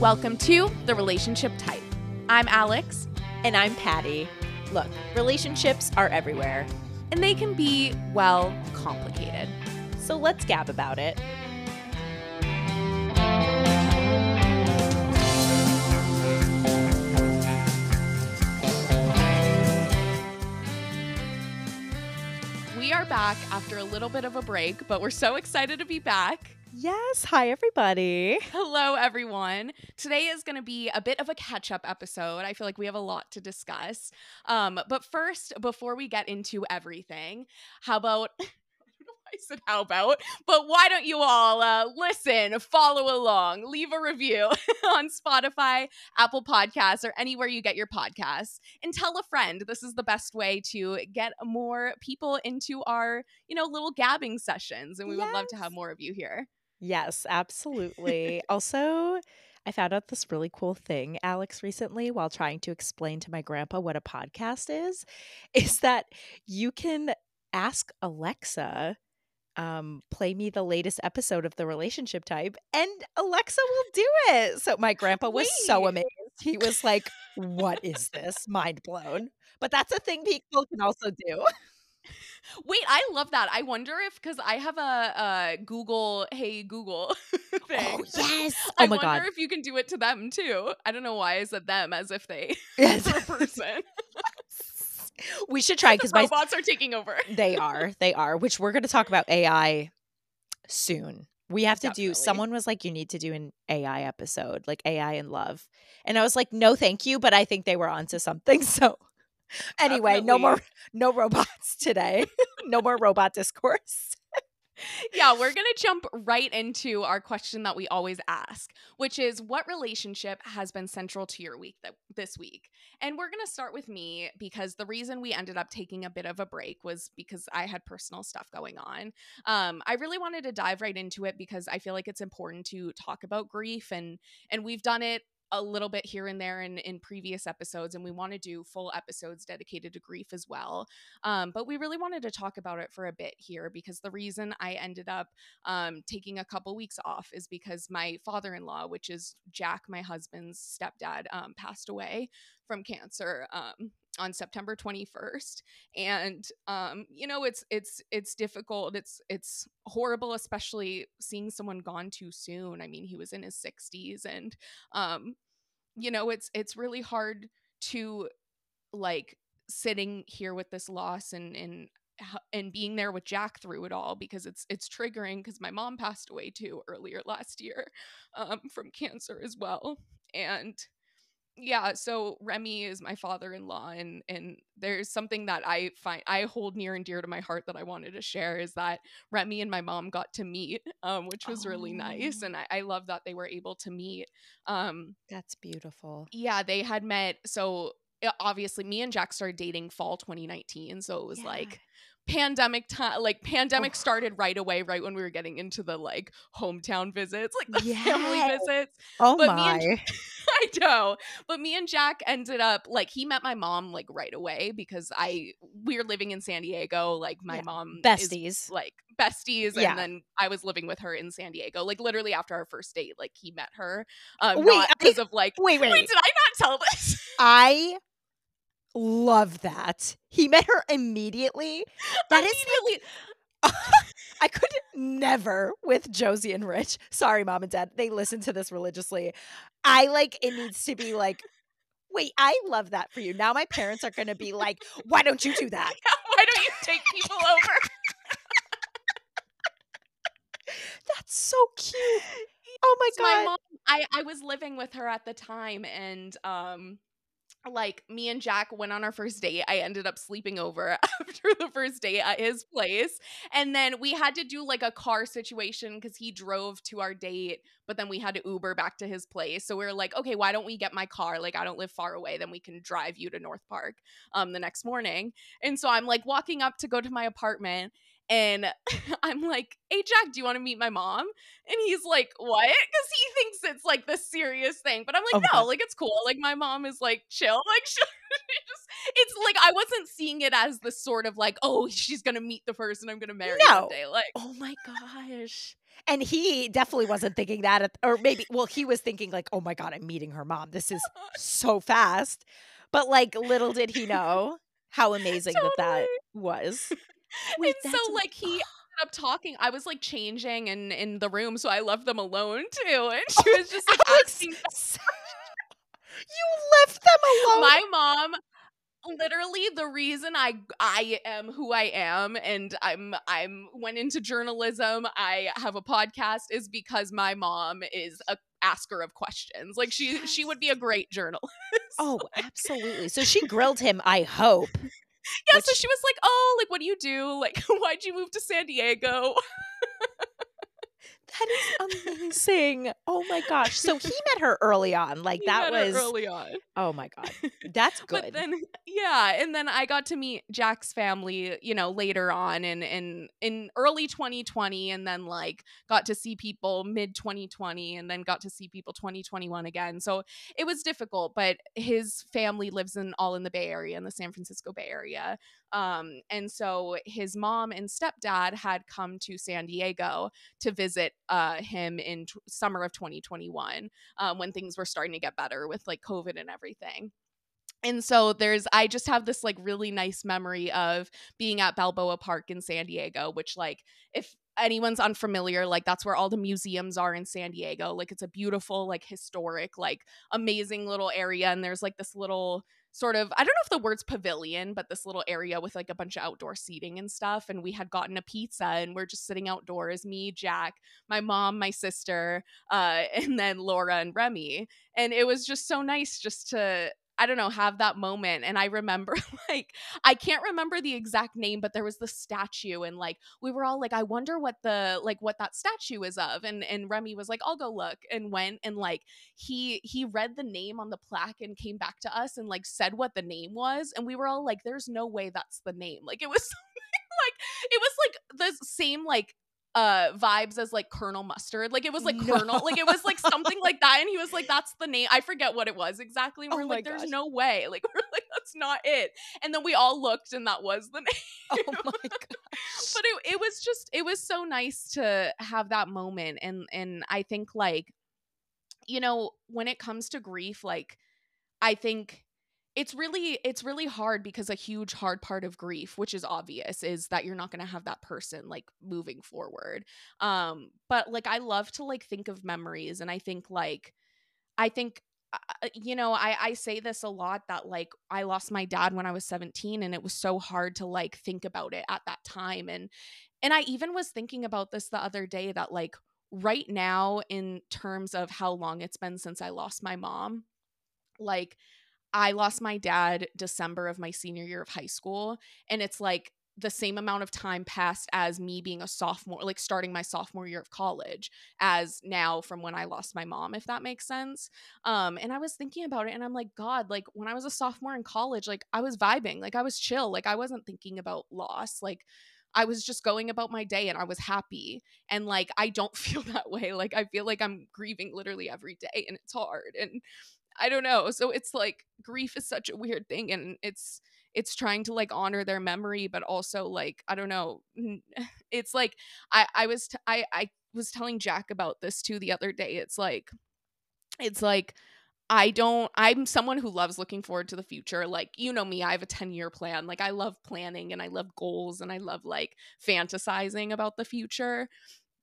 Welcome to The Relationship Type. I'm Alex, And I'm Patty. Look, relationships are everywhere. and they can be, well, complicated. So let's gab about it. We are back after a little bit of a break, but we're so excited to be back. Yes. Hi, everybody. Hello, everyone. Today is going to be a bit of a catch up episode. I feel like we have a lot to discuss. Um, but first, before we get into everything, how about. I don't know why I said how about, but why don't you all uh, listen, follow along, leave a review on Spotify, Apple Podcasts, or anywhere you get your podcasts, and tell a friend. This is the best way to get more people into our, you know, little gabbing sessions, and we would love to have more of you here. Yes, absolutely. also, I found out this really cool thing, Alex, recently while trying to explain to my grandpa what a podcast is, is that you can ask Alexa, um, play me the latest episode of the relationship type, and Alexa will do it. So my grandpa was so amazed. He was like, What is this? Mind blown. But that's a thing people can also do. Wait, I love that. I wonder if because I have a, a Google Hey Google oh, thing. yes. Oh I Oh my wonder god. if you can do it to them too. I don't know why I said them as if they Yes. were a person. we should try because my Robots are taking over. they are they are which we're going to talk about ai soon we have to do someone was like you need to do an ai episode like ai and love and i was like no thank you but i think they were onto something so anyway no more no robots today no more robot discourse yeah, we're going to jump right into our question that we always ask, which is what relationship has been central to your week that, this week? And we're going to start with me because the reason we ended up taking a bit of a break was because I had personal stuff going on. Um, I really wanted to dive right into it because I feel like it's important to talk about grief and and we've done it a little bit here and there in, in previous episodes and we want to do full episodes dedicated to grief as well um, but we really wanted to talk about it for a bit here because the reason I ended up um, taking a couple weeks off is because my father in law, which is Jack, my husband's stepdad, um, passed away from cancer. On September 21st and um you know it's it's it's difficult it's it's horrible especially seeing someone gone too soon. I mean he was in his 60s and um you know it's it's really hard to like sitting here with this loss and and and being there with Jack through it all because it's it's triggering because my mom passed away too earlier last year um, from cancer as well and yeah so Remy is my father-in-law and and there's something that I find I hold near and dear to my heart that I wanted to share is that Remy and my mom got to meet um, which was really nice Oh. and I, I love that they were able to meet um, that's beautiful yeah, they had met. So uh, obviously, me and Jack started dating fall 2019. So it was Yeah. like pandemic time. Like pandemic Oh. started right away, right when we were getting into the like hometown visits, like the family visits. oh but me and my I know. But me and Jack ended up like he met my mom like right away because I we're living in San Diego. Like my Yeah. mom is besties like besties Yeah. and then i was living with her in san diego like literally after our first date like he met her um Wait, because of like wait wait, wait did i not tell this i love that he met her immediately that is immediately I could never with Josie and Rich. Sorry, mom and dad. They listen to this religiously. I like it needs to be like, wait, I love that for you. Now my parents are gonna be like, why don't you do that? why don't you take people over That's so cute. Oh my So my god. mom I, I was living with her at the time and um like me and Jack went on our first date. I ended up sleeping over after the first date at his place. And then we had to do like a car situation because he drove to our date, but then we had to Uber back to his place. So we were like, okay, why don't we get my car? Like I don't live far away, then we can drive you to North Park um the next morning. And so I'm like walking up to go to my apartment And I'm like, hey, Jack, do you want to meet my mom? And he's like, what? Because he thinks it's like the serious thing. But I'm like, Oh, no, like it's cool. Like my mom is like chill. Like she just, it's like I wasn't seeing it as the sort of like, oh, she's gonna meet the person I'm gonna marry No. one day. Like, Oh my gosh. And he definitely wasn't thinking that, at, or maybe, well, he was thinking, like, oh my God, I'm meeting her mom. This is so fast. But, like, little did he know how amazing that that was. Wait, and so like he ended up talking. I was like changing in in the room, so I left them alone too. And she was just like Alex, asking you left them alone. my mom literally the reason i i am who i am and i'm i'm went into journalism i have a podcast is because my mom is a asker of questions like she she would be a great journalist oh, absolutely. So she grilled him, I hope. Yeah so she was like oh like what do you do? Like why'd you move to san diego That is amazing. Oh my gosh. So he met her early on. Like He that was early on Oh my god. That's good. But then yeah, and then I got to meet Jack's family, you know, later on in in in early 2020 and then like got to see people mid 2020 and then got to see people 2021 again. So it was difficult, but his family lives in all in the Bay Area in the San Francisco Bay Area. Um and so his mom and stepdad had come to San Diego to visit uh him in t- summer of 2021 um, when things were starting to get better with like COVID and everything. And so there's, I just have this like really nice memory of being at Balboa Park in San Diego, which, like, if anyone's unfamiliar, like, that's where all the museums are in San Diego. Like, it's a beautiful, like, historic, like, amazing little area. And there's like this little sort of, I don't know if the word's pavilion, but this little area with like a bunch of outdoor seating and stuff. And we had gotten a pizza and we're just sitting outdoors, me, Jack, my mom, my sister, uh, and then Laura and Remy. And it was just so nice just to, I don't know, have that moment. And I remember, like, I can't remember the exact name, but there was the statue, and like, we were all like, I wonder what the, like, what that statue is of. And and Remy was like, I'll go look, and went and like, he he read the name on the plaque and came back to us and like said what the name was, and we were all like, there's no way that's the name. Like, it was like, it was like the same like uh vibes as like Colonel Mustard. Like it was like No. Colonel, like it was like something like that. And he was like, that's the name. I forget what it was exactly. And Oh we're my like, there's gosh. no way. Like we're like, that's not it. And then we all looked and that was the name. oh my god. But it, it was just it was so nice to have that moment. And and I think like, you know, when it comes to grief, like I think it's really it's really hard because a huge hard part of grief which is obvious is that you're not going to have that person like moving forward. Um but like i love to like think of memories and i think like i think uh, you know i i say this a lot that like i lost my dad when i was 17 and it was so hard to like think about it at that time and and i even was thinking about this the other day that like right now in terms of how long it's been since i lost my mom like I lost my dad December of my senior year of high school and it's like the same amount of time passed as me being a sophomore like starting my sophomore year of college as now from when I lost my mom if that makes sense. Um and I was thinking about it and I'm like god like when I was a sophomore in college like I was vibing like I was chill like I wasn't thinking about loss like I was just going about my day and I was happy. And like, I don't feel that way. Like, I feel like I'm grieving literally every day and it's hard. And I don't know. So it's like grief is such a weird thing and it's it's trying to like honor their memory but also like I don't know. It's like I I was t- I I was telling Jack about this too the other day. It's like it's like I don't I'm someone who loves looking forward to the future. Like, you know me, I have a 10-year plan. Like I love planning and I love goals and I love like fantasizing about the future.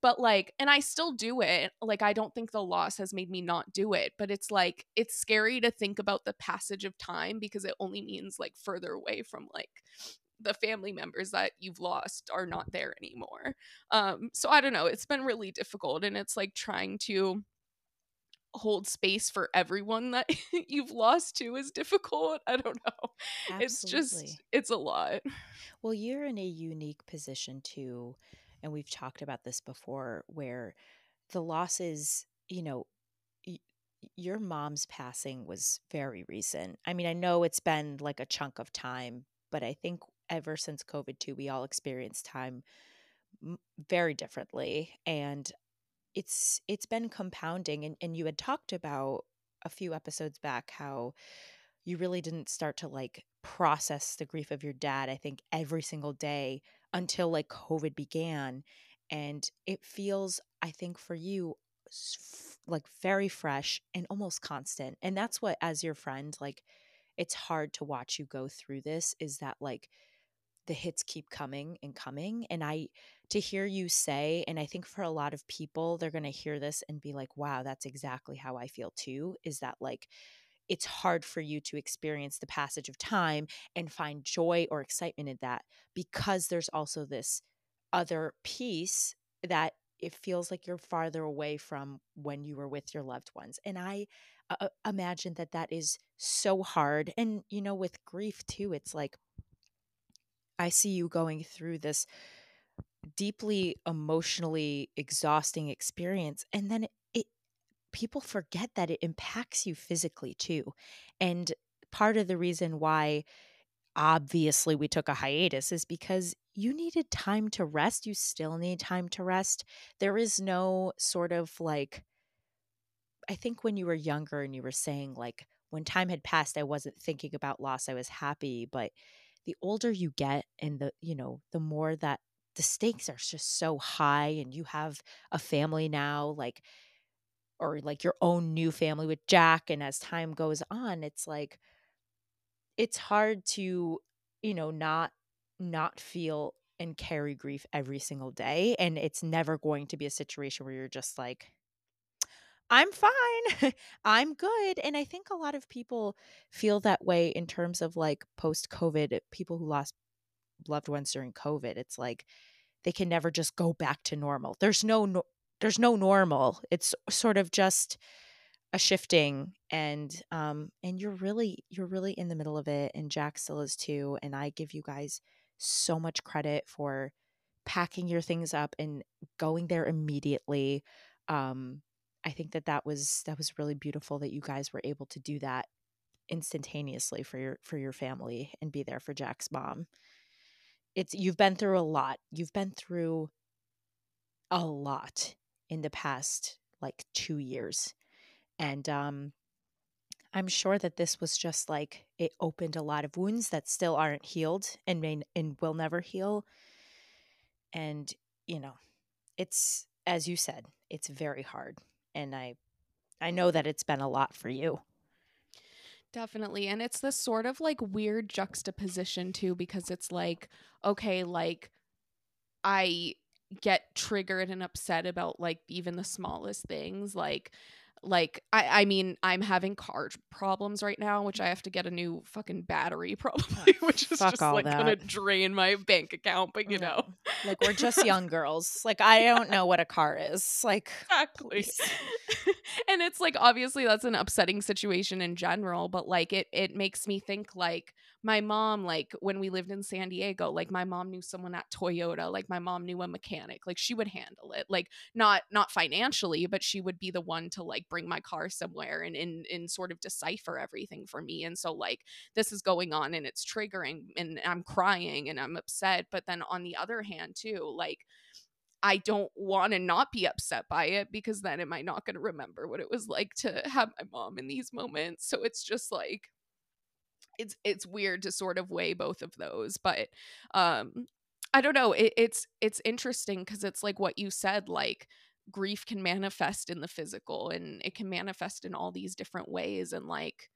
But like and I still do it. Like I don't think the loss has made me not do it, but it's like it's scary to think about the passage of time because it only means like further away from like the family members that you've lost are not there anymore. Um so I don't know, it's been really difficult and it's like trying to hold space for everyone that you've lost to is difficult. I don't know. It's just it's a lot. Well, you're in a unique position too, and we've talked about this before, where the losses, you know, y- your mom's passing was very recent. I mean, I know it's been like a chunk of time, but I think ever since COVID too, we all experienced time very differently and it's it's been compounding and, and you had talked about a few episodes back how you really didn't start to like process the grief of your dad i think every single day until like covid began and it feels i think for you like very fresh and almost constant and that's what as your friend like it's hard to watch you go through this is that like the hits keep coming and coming and i to hear you say and i think for a lot of people they're going to hear this and be like wow that's exactly how i feel too is that like it's hard for you to experience the passage of time and find joy or excitement in that because there's also this other piece that it feels like you're farther away from when you were with your loved ones. And i uh, imagine that that is so hard. And you know with grief too it's like i see you going through this deeply emotionally exhausting experience and then people forget that it impacts you physically too and part of the reason why obviously we took a hiatus is because you needed time to rest you still need time to rest. There is no sort of like i think when you were younger and you were saying like when time had passed i wasn't thinking about loss i was happy but the older you get and the you know the more that the stakes are just so high and you have a family now like or like your own new family with Jack and as time goes on it's like it's hard to you know not not feel and carry grief every single day and it's never going to be a situation where you're just like I'm fine. I'm good. And I think a lot of people feel that way in terms of like post COVID, people who lost loved ones during COVID. It's like they can never just go back to normal. There's no, no there's no normal. It's sort of just a shifting and um and you're really you're really in the middle of it and Jack still is too and I give you guys so much credit for packing your things up and going there immediately. Um I think that that was that was really beautiful that you guys were able to do that instantaneously for your for your family and be there for Jack's mom it's you've been through a lot. You've been through a lot in the past like 2 years. And um I'm sure that this was just like it opened a lot of wounds that still aren't healed and may and will never heal. And you know, it's as you said, it's very hard. And I I know that it's been a lot for you. Definitely. And it's this sort of like weird juxtaposition too, because it's like, okay, like I get triggered and upset about like even the smallest things. Like like I, I mean i'm having car problems right now which i have to get a new fucking battery probably which is just like that. gonna drain my bank account but you know. Like we're just young girls. Like i don't know what a car is. Like exactly. and it's like obviously that's an upsetting situation in general but like it it makes me think like my mom like when we lived in san diego like my mom knew someone at toyota like my mom knew a mechanic like she would handle it like not not financially but she would be the one to like bring my car somewhere and and, and sort of decipher everything for me and so like this is going on and it's triggering and i'm crying and i'm upset but then on the other hand too like I don't want to not be upset by it because then am I not going to remember what it was like to have my mom in these moments. So it's just like it's it's weird to sort of weigh both of those, but um I don't know. It, it's it's interesting because it's like what you said, like grief can manifest in the physical and it can manifest in all these different ways and like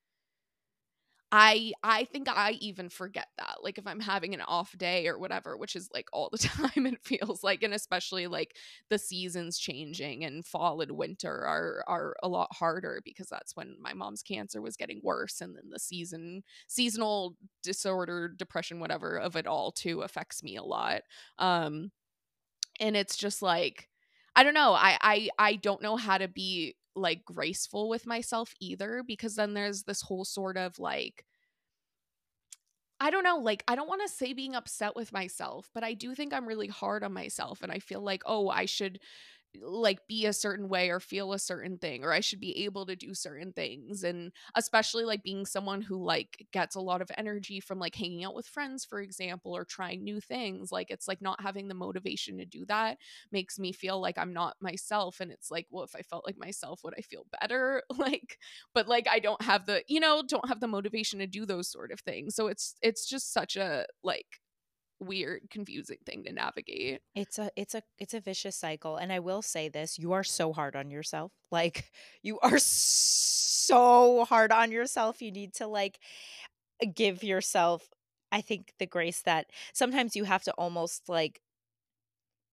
I I think I even forget that. Like if I'm having an off day or whatever, which is like all the time it feels like and especially like the seasons changing and fall and winter are are a lot harder because that's when my mom's cancer was getting worse and then the season seasonal disorder, depression whatever of it all too affects me a lot. Um and it's just like I don't know. I I I don't know how to be like graceful with myself either because then there's this whole sort of like I don't know, like I don't want to say being upset with myself, but I do think I'm really hard on myself and I feel like, "Oh, I should like be a certain way or feel a certain thing or I should be able to do certain things and especially like being someone who like gets a lot of energy from like hanging out with friends for example or trying new things like it's like not having the motivation to do that makes me feel like I'm not myself and it's like well if I felt like myself would I feel better? Like but like I don't have the you know don't have the motivation to do those sort of things so it's it's just such a like weird confusing thing to navigate. It's a it's a it's a vicious cycle and i will say this you are so hard on yourself like you are so hard on yourself you need to like give yourself i think the grace that sometimes you have to almost like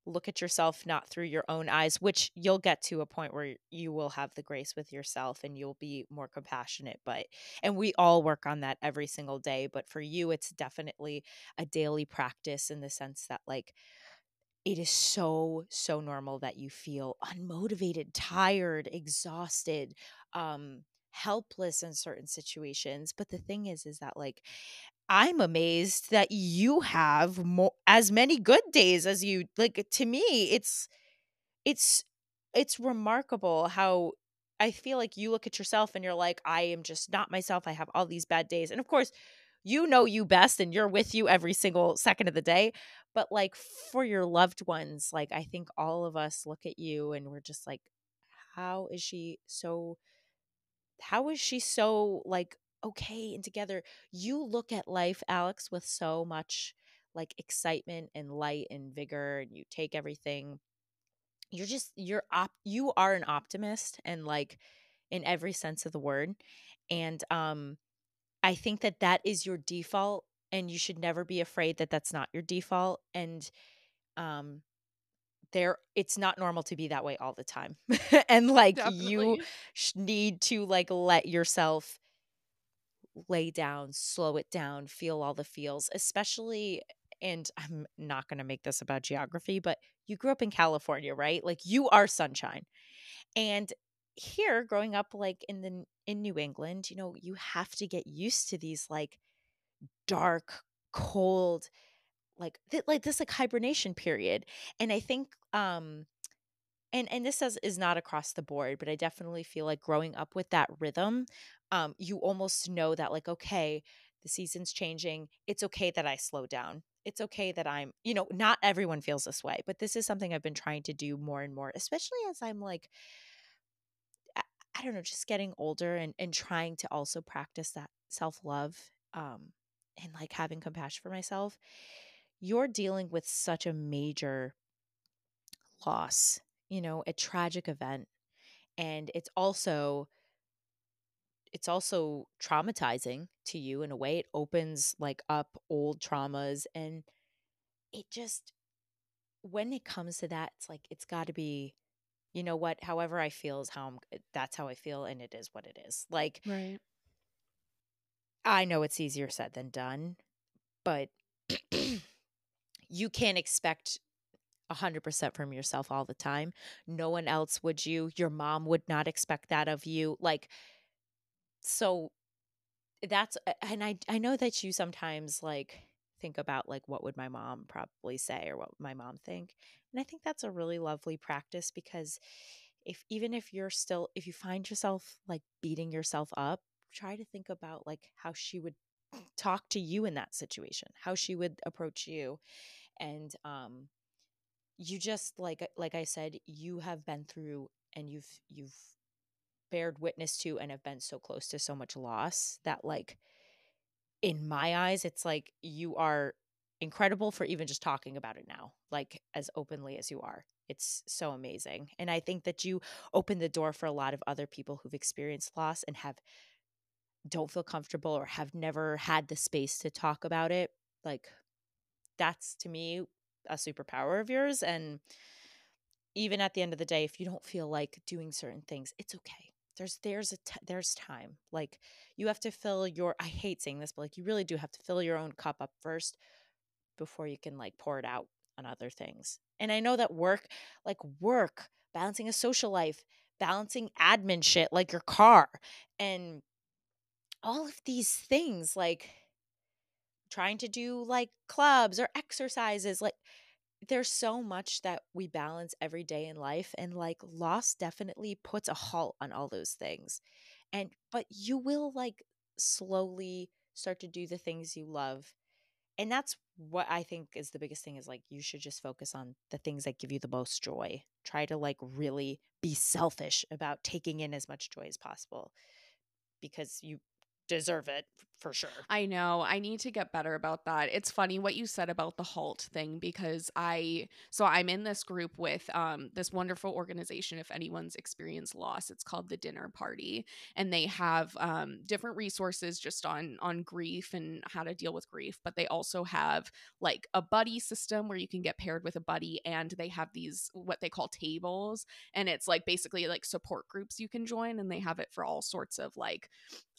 look at yourself not through your own eyes, which you'll get to a point where you will have the grace with yourself and you'll be more compassionate. But, and we all work on that every single day. But for you, it's definitely a daily practice in the sense that, like, it is so so normal that you feel unmotivated tired exhausted um helpless in certain situations but the thing is is that like I'm amazed that you have more as many good days as you like to me it's it's it's remarkable how I feel like you look at yourself and you're like I am just not myself I have all these bad days. And of course you know you best and you're with you every single second of the day but like for your loved ones like I think all of us look at you and we're just like how is she so how is she so like okay and together. You look at life, Alex, with so much like excitement and light and vigor, and you take everything. You're just you're op you are an optimist and like in every sense of the word. And um I think that that is your default and you should never be afraid that that's not your default and um there it's not normal to be that way all the time and like Definitely. you need to like let yourself lay down, slow it down, feel all the feels, especially and I'm not going to make this about geography, but you grew up in California, right? Like you are sunshine. And here growing up like in the in New England, you know, you have to get used to these like dark, cold like th- like this like hibernation period. And I think um and and this is, is not across the board but i definitely feel like growing up with that rhythm um you almost know that like okay the season's changing. It's okay that i slow down. It's okay that i'm you know not everyone feels this way but this is something i've been trying to do more and more especially as i'm like i, I don't know just getting older and and trying to also practice that self-love um and like having compassion for myself you're dealing with such a major loss you know, a tragic event. And it's also it's also traumatizing to you in a way. It opens like up old traumas and it just when it comes to that, it's like it's got to be you know what, however I feel is how I'm that's how I feel and it is what it is. Like Right. I know it's easier said than done, but you can't expect 100% from yourself all the time. No one else would you. Your mom would not expect that of you. Like, so that's, and I, I know that you sometimes like think about like what would my mom probably say or what my mom think. And I think that's a really lovely practice because if even if you're still, if you find yourself like beating yourself up, try to think about like how she would talk to you in that situation, how she would approach you. And, um, you just like like I said, you have been through and you've you've bared witness to and have been so close to so much loss that like in my eyes it's like you are incredible for even just talking about it now like as openly as you are. It's so amazing and i think that you open the door for a lot of other people who've experienced loss and have don't feel comfortable or have never had the space to talk about it like that's to me a superpower of yours and even at the end of the day if you don't feel like doing certain things it's okay. There's there's a t- there's time. Like you have to fill your i hate saying this but like you really do have to fill your own cup up first before you can like pour it out on other things. And i know that work like work balancing a social life balancing admin shit like your car and all of these things like trying to do like clubs or exercises like there's so much that we balance every day in life and like loss definitely puts a halt on all those things and but you will like slowly start to do the things you love and that's what i think is the biggest thing is like you should just focus on the things that give you the most joy try to like really be selfish about taking in as much joy as possible because you deserve it for sure. I know. I need to get better about that. It's funny what you said about the halt thing because I so I'm in this group with um this wonderful organization if anyone's experienced loss. It's called the Dinner Party and they have um different resources just on on grief and how to deal with grief, but they also have like a buddy system where you can get paired with a buddy and they have these what they call tables and it's like basically like support groups you can join and they have it for all sorts of like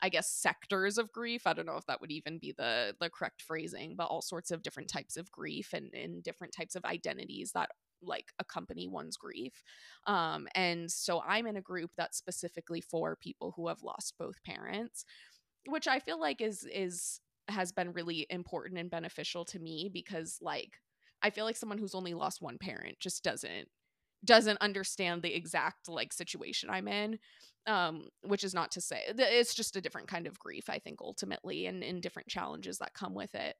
I guess sectors of grief. I don't know if that would even be the the correct phrasing, but all sorts of different types of grief and, and different types of identities that like accompany one's grief. Um, and so I'm in a group that's specifically for people who have lost both parents, which I feel like is is has been really important and beneficial to me because like I feel like someone who's only lost one parent just doesn't doesn't understand the exact like situation I'm in. Um, which is not to say it's just a different kind of grief, I think, ultimately, and, in different challenges that come with it.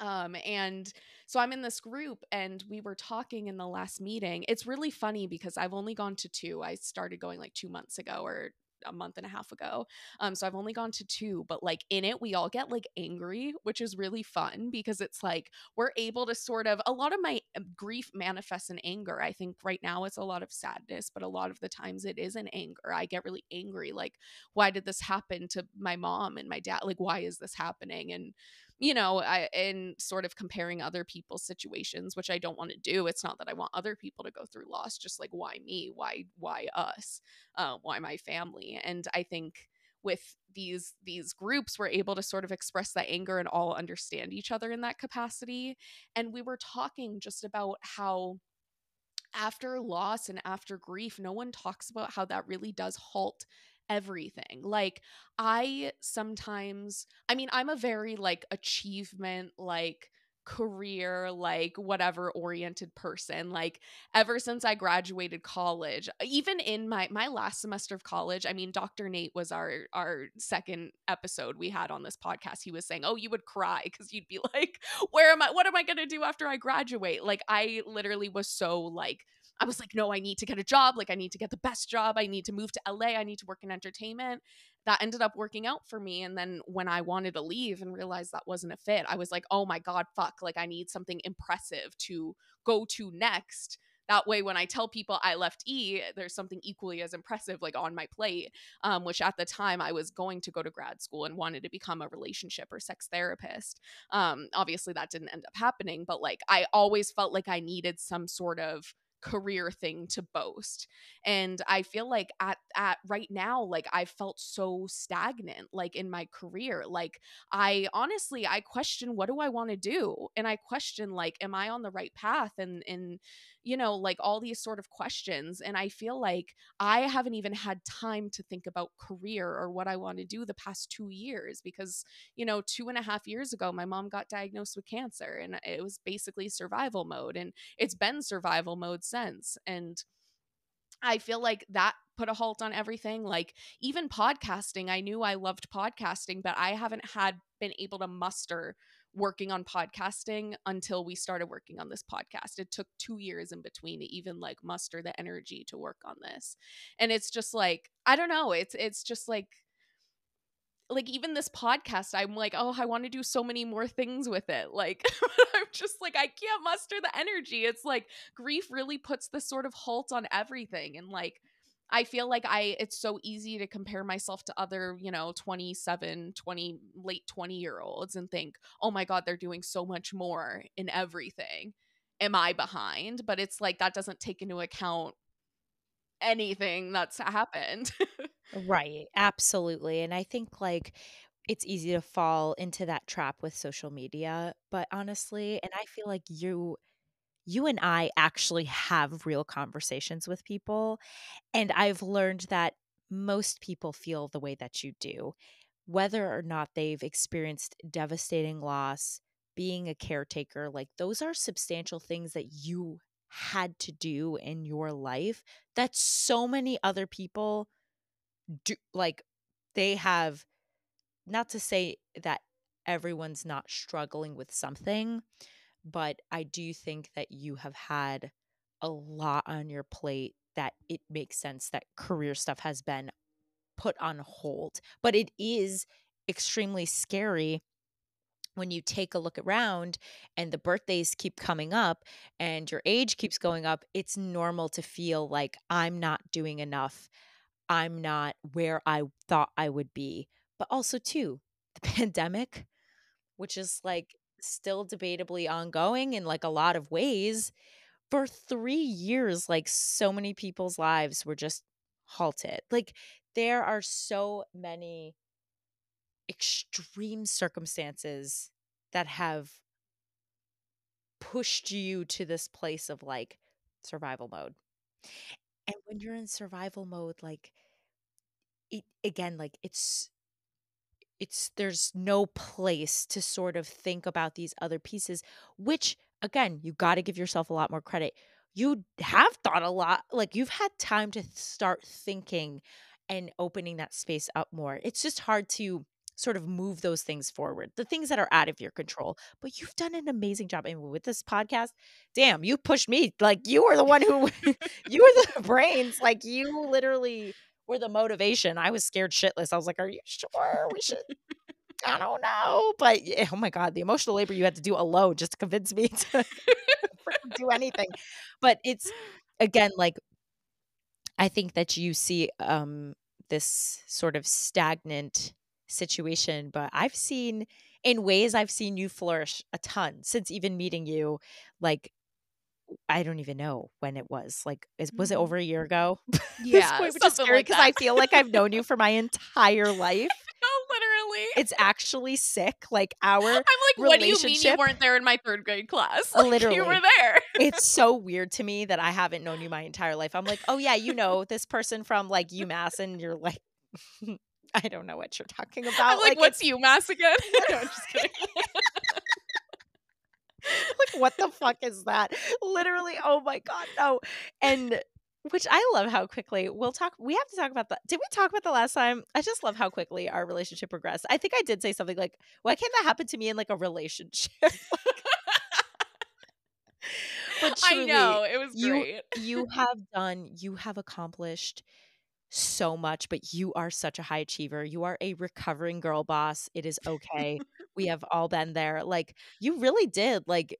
Um, and so I'm in this group and we were talking in the last meeting. It's really funny because I've only gone to two. I started going like two months ago or a month and a half ago. Um, so I've only gone to two, but like in it, we all get like angry, which is really fun because it's like we're able to sort of a lot of my um, grief manifests in anger. I think right now it's a lot of sadness, but a lot of the times it is in anger. I get really angry, like, why did this happen to my mom and my dad? Like, why is this happening? And you know, I, and sort of comparing other people's situations, which I don't want to do. It's not that I want other people to go through loss, just like why me, why why us, uh, why my family, and I think with these these groups we're able to sort of express that anger and all understand each other in that capacity. And we were talking just about how after loss and after grief no one talks about how that really does halt everything. Like I sometimes I mean I'm a very like achievement like career like whatever oriented person like ever since i graduated college even in my my last semester of college i mean dr nate was our our second episode we had on this podcast he was saying oh you would cry because you'd be like where am i what am i going to do after i graduate like i literally was so like I was like, no, I need to get a job. Like, I need to get the best job. I need to move to LA. I need to work in entertainment. That ended up working out for me. And then when I wanted to leave and realized that wasn't a fit, I was like, oh my God, fuck. Like, I need something impressive to go to next. That way, when I tell people I left E, there's something equally as impressive like on my plate. Um, which at the time I was going to go to grad school and wanted to become a relationship or sex therapist. Um, obviously that didn't end up happening, but like I always felt like I needed some sort of career thing to boast and i feel like at at right now like i felt so stagnant like in my career like i honestly i question what do i want to do? And i question like am i on the right path? And and you know, like all these sort of questions. And I feel like I haven't even had time to think about career or what I want to do the past two years because, you know, two and a half years ago, my mom got diagnosed with cancer and it was basically survival mode. And it's been survival mode since. And I feel like that put a halt on everything. Like even podcasting, I knew I loved podcasting, but I haven't had been able to muster working on podcasting until we started working on this podcast. It took 2 years in between to even like muster the energy to work on this. And it's just like I don't know, it's it's just like like even this podcast i'm like oh i want to do so many more things with it like i'm just like i can't muster the energy it's like grief really puts this sort of halt on everything and like I feel like I it's so easy to compare myself to other, you know, 27, 20 late 20 year olds and think, "Oh my god, they're doing so much more in everything. Am I behind?" But it's like that doesn't take into account anything that's happened. right, absolutely. And I think like it's easy to fall into that trap with social media, but honestly, and I feel like you you and I actually have real conversations with people. And I've learned that most people feel the way that you do, whether or not they've experienced devastating loss, being a caretaker, like those are substantial things that you had to do in your life that so many other people do like they have not to say that everyone's not struggling with something but i do think that you have had a lot on your plate that it makes sense that career stuff has been put on hold but it is extremely scary when you take a look around and the birthdays keep coming up and your age keeps going up, it's normal to feel like I'm not doing enough. I'm not where I thought I would be. But also, too, the pandemic, which is like still debatably ongoing in like a lot of ways. For three years, like so many people's lives were just halted. Like there are so many extreme circumstances that have pushed you to this place of like survival mode. And when you're in survival mode, like it again, like it's it's there's no place to sort of think about these other pieces, which again, you got to give yourself a lot more credit. You have thought a lot, like you've had time to start thinking and opening that space up more. It's just hard to sort of move those things forward, the things that are out of your control. But you've done an amazing job. And with this podcast, damn, you pushed me. Like you were the one who, you were the brains. Like you literally were the motivation. I was scared shitless. I was like, are you sure we should? I don't know. But yeah, oh my God, the emotional labor you had to do alone just to convince me to do anything. But it's, again, like, I think that you see um, this sort of stagnant situation, but I've seen in ways I've seen you flourish a ton since even meeting you. Like, I don't even know when it was. Like, is, was it Mm. over a year ago? Yeah, which is scary like because I feel like I've known you for my entire life. Oh, literally. It's actually sick. Like our I'm like, what do you mean you weren't there in my third grade class? Like, literally. You were there. it's so weird to me that I haven't known you my entire life. I'm like, oh yeah, you know this person from like UMass, and you're like, I don't know what you're talking about. I'm like, what's it's- UMass again? no, I'm just kidding. like what the fuck is that literally oh my god no and which i love how quickly we'll talk we have to talk about that did we talk about the last time i just love how quickly our relationship progressed i think i did say something like why can't that happen to me in like a relationship but I know. It was you- great. you have done you have accomplished so much but you are such a high achiever you are a recovering girl boss it is okay we have all been there like you really did like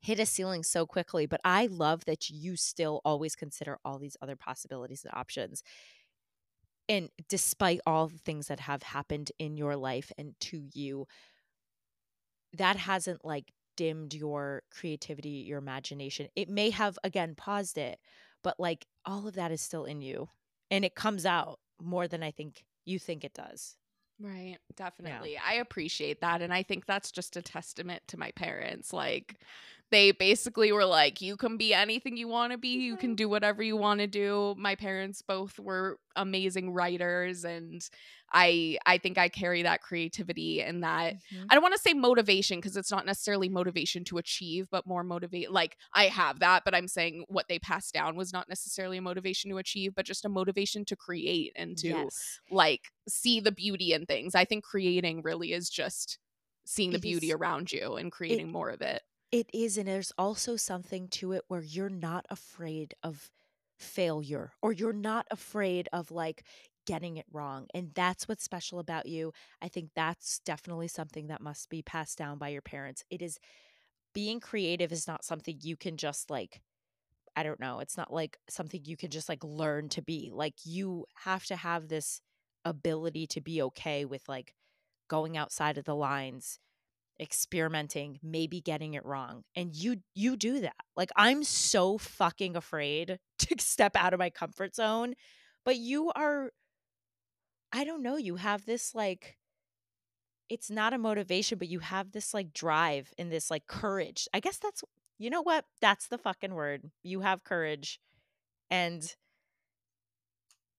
hit a ceiling so quickly but i love that you still always consider all these other possibilities and options. And despite all the things that have happened in your life and to you that hasn't like dimmed your creativity your imagination it may have again paused it but like all of that is still in you and it comes out more than i think you think it does Right. Definitely. I appreciate that. And I think that's just a testament to my parents. Like, they basically were like, you can be anything you want to be, you can mm-hmm. do whatever you want to do. My parents both were amazing writers. And I, I think I carry that creativity and that mm-hmm. I don't want to say motivation because it's not necessarily motivation to achieve, but more motivate. Like I have that, but I'm saying what they passed down was not necessarily a motivation to achieve, but just a motivation to create and to yes like see the beauty in things. I think creating really is just seeing the It beauty is- around you and creating more of it. It is, and there's also something to it where you're not afraid of failure or you're not afraid of like getting it wrong. And that's what's special about you. I think that's definitely something that must be passed down by your parents. It is being creative is not something you can just like, I don't know, it's not like something you can just like learn to be. Like, you have to have this ability to be okay with like going outside of the lines experimenting maybe getting it wrong and you you do that like i'm so fucking afraid to step out of my comfort zone but you are i don't know you have this like it's not a motivation but you have this like drive and this like courage. I guess that's you know what? That's the fucking word. You have courage and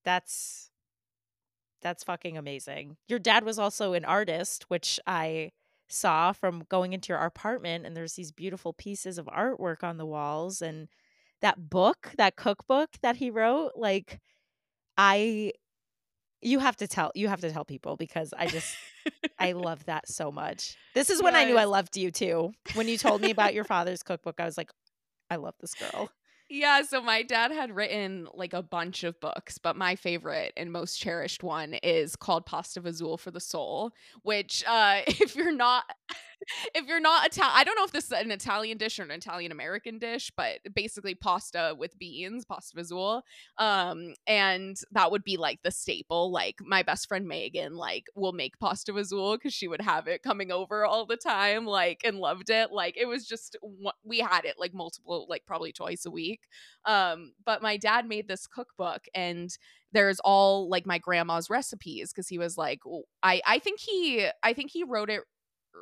that's that's fucking amazing. Your dad was also an artist which i saw from going into your apartment and there's these beautiful pieces of artwork on the walls and that book, that cookbook that he wrote, like I you have to tell you have to tell people because I just I love that so much. This is when I knew I loved you too. When you told me about your father's cookbook, I was like, I love this girl. Yeah, so my dad had written like a bunch of books, but my favorite and most cherished one is called Pasta Fazool for the Soul, which uh if you're not if you're not Italian, I don't know if this is an Italian dish or an Italian American dish, but basically pasta with beans, pasta fazool. Um, and that would be like the staple. Like my best friend Megan, like will make pasta fazool because she would have it coming over all the time, like and loved it. Like it was just we had it like multiple, like probably twice a week. Um, but my dad made this cookbook and there's all like my grandma's recipes because he was like I I think he I think he wrote it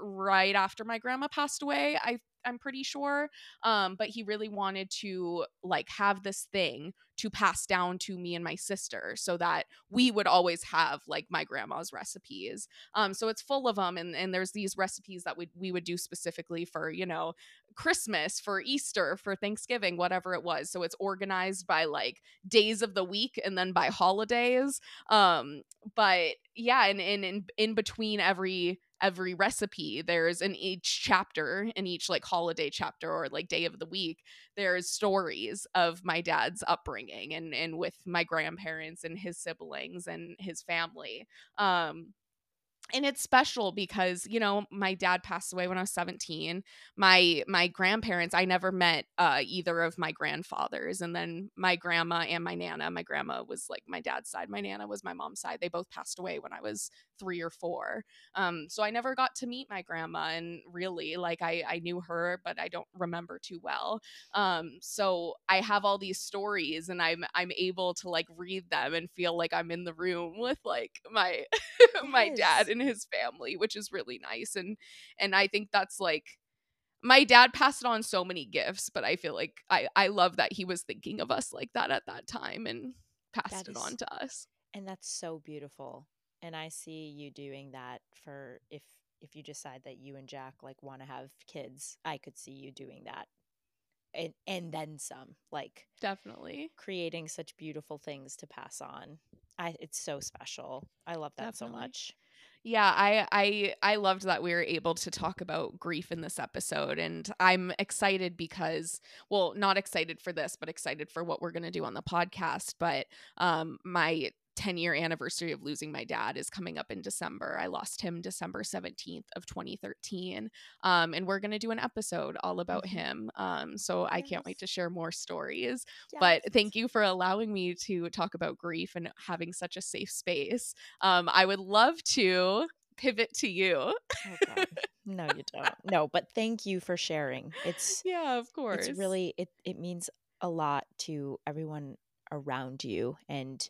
right after my grandma passed away. I I'm pretty sure. Um, but he really wanted to like have this thing to pass down to me and my sister so that we would always have like my grandma's recipes. Um, so it's full of them and, and there's these recipes that we we would do specifically for, you know, Christmas, for Easter, for Thanksgiving, whatever it was. So it's organized by like days of the week and then by holidays. Um, but yeah, and, and in in between every every recipe there's in each chapter in each like holiday chapter or like day of the week there's stories of my dad's upbringing and and with my grandparents and his siblings and his family um and it's special because you know my dad passed away when i was 17 my my grandparents i never met uh, either of my grandfathers and then my grandma and my nana my grandma was like my dad's side my nana was my mom's side they both passed away when i was three or four um, so i never got to meet my grandma and really like i i knew her but i don't remember too well um, so i have all these stories and i'm i'm able to like read them and feel like i'm in the room with like my my dad and his family, which is really nice. And and I think that's like my dad passed on so many gifts, but I feel like I I love that he was thinking of us like that at that time and passed that it is, on to us. And that's so beautiful. And I see you doing that for if if you decide that you and Jack like want to have kids, I could see you doing that. And and then some. Like definitely creating such beautiful things to pass on. I it's so special. I love that Definitely. so much. Yeah, I I I loved that we were able to talk about grief in this episode and I'm excited because well, not excited for this, but excited for what we're going to do on the podcast, but um my 10 year anniversary of losing my dad is coming up in December. I lost him December 17th of 2013. Um, and we're going to do an episode all about mm-hmm. him. Um, so yes. I can't wait to share more stories. Yes. But thank you for allowing me to talk about grief and having such a safe space. Um, I would love to pivot to you. oh, no, you don't. No, but thank you for sharing. It's yeah, of course. It's really it it means a lot to everyone around you and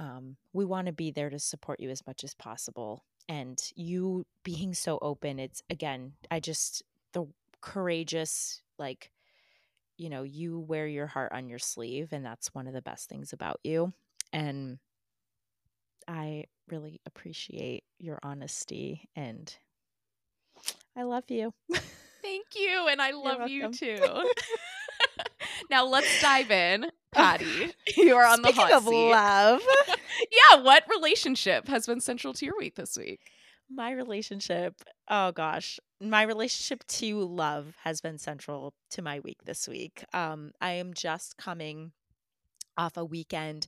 um, we want to be there to support you as much as possible. And you being so open, it's again, I just, the courageous, like, you know, you wear your heart on your sleeve, and that's one of the best things about you. And I really appreciate your honesty and I love you. Thank you. And I love you too. now let's dive in. Patty, you are on Speaking the hot of seat. love. yeah, what relationship has been central to your week this week? My relationship, oh gosh, my relationship to love has been central to my week this week. Um, I am just coming off a weekend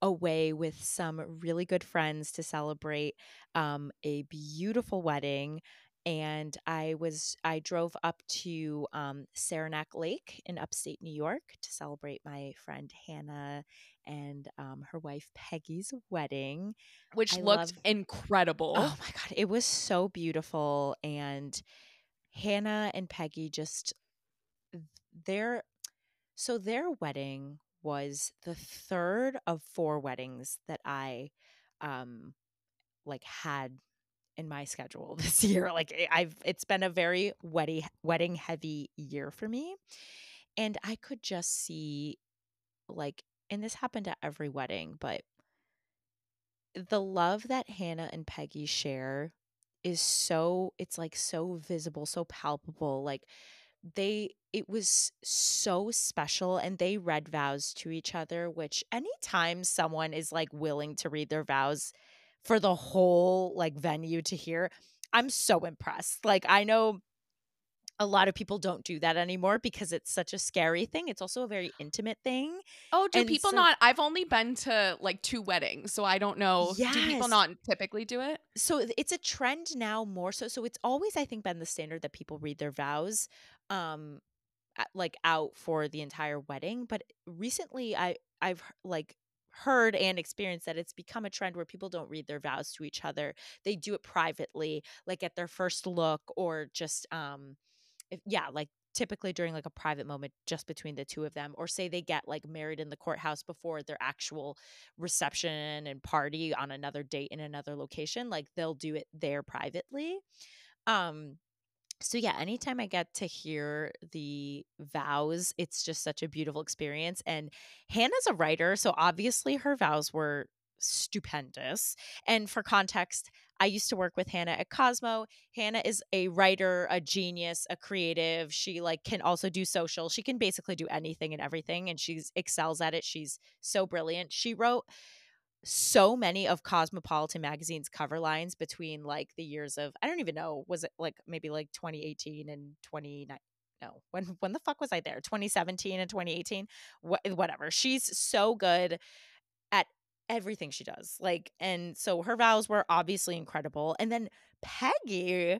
away with some really good friends to celebrate um, a beautiful wedding and I was I drove up to um, Saranac Lake in upstate New York to celebrate my friend Hannah and um, her wife Peggy's wedding, which I looked love, incredible. Oh my god, it was so beautiful, and Hannah and Peggy just their so their wedding was the third of four weddings that I um like had in my schedule this year. Like eh, I've it's been a very wedding wedding heavy year for me. And I could just see like and this happened at every wedding, but the love that Hannah and Peggy share is so it's like so visible, so palpable. Like they it was so special and they read vows to each other, which anytime someone is like willing to read their vows for the whole like venue to hear, I'm so impressed. Like I know a lot of people don't do that anymore because it's such a scary thing. It's also a very intimate thing. Oh, do And people so- not? I've only been to like two weddings, so I don't know. Do people not typically do it? so it's a trend now more so so it's always i think been the standard that people read their vows um like out for the entire wedding but recently i i've like heard and experienced that it's become a trend where people don't read their vows to each other. They do it privately like at their first look or just um if, yeah like typically during like a private moment just between the two of them or say they get like married in the courthouse before their actual reception and party on another date in another location like they'll do it there privately. Um so yeah anytime i get to hear the vows it's just such a beautiful experience and hannah's a writer so obviously her vows were stupendous and for context i used to work with hannah at cosmo. Hannah is a writer a genius a creative she like can also do social she can basically do anything and everything and she excels at it she's so brilliant. She wrote so many of Cosmopolitan magazine's cover lines between like the years of I don't even know was it like maybe like 2018 and 29 no when when the fuck was I there? 2017 and 2018 Wha eh, whatever. She's so good at everything she does like and so her vows were obviously incredible and then Peggy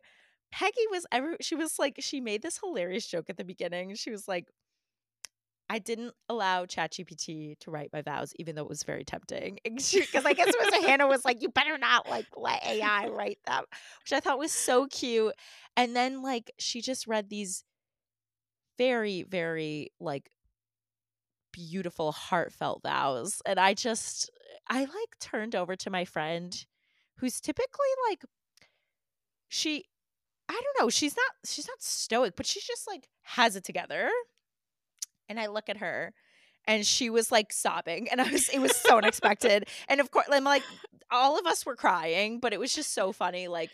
Peggy was ever she was like she made this hilarious joke at the beginning she was like I didn't allow ChatGPT to write my vows, even though it was very tempting. Because I guess was Hannah was like, "You better not like let AI write them," which I thought was so cute. And then like she just read these very, very like beautiful, heartfelt vows, and I just I like turned over to my friend, who's typically like she. I don't know. She's not. She's not stoic, but she's just like has it together and I look at her and she was like sobbing and I was it was so unexpected. And of course I'm like all of us were crying, but it was just so funny like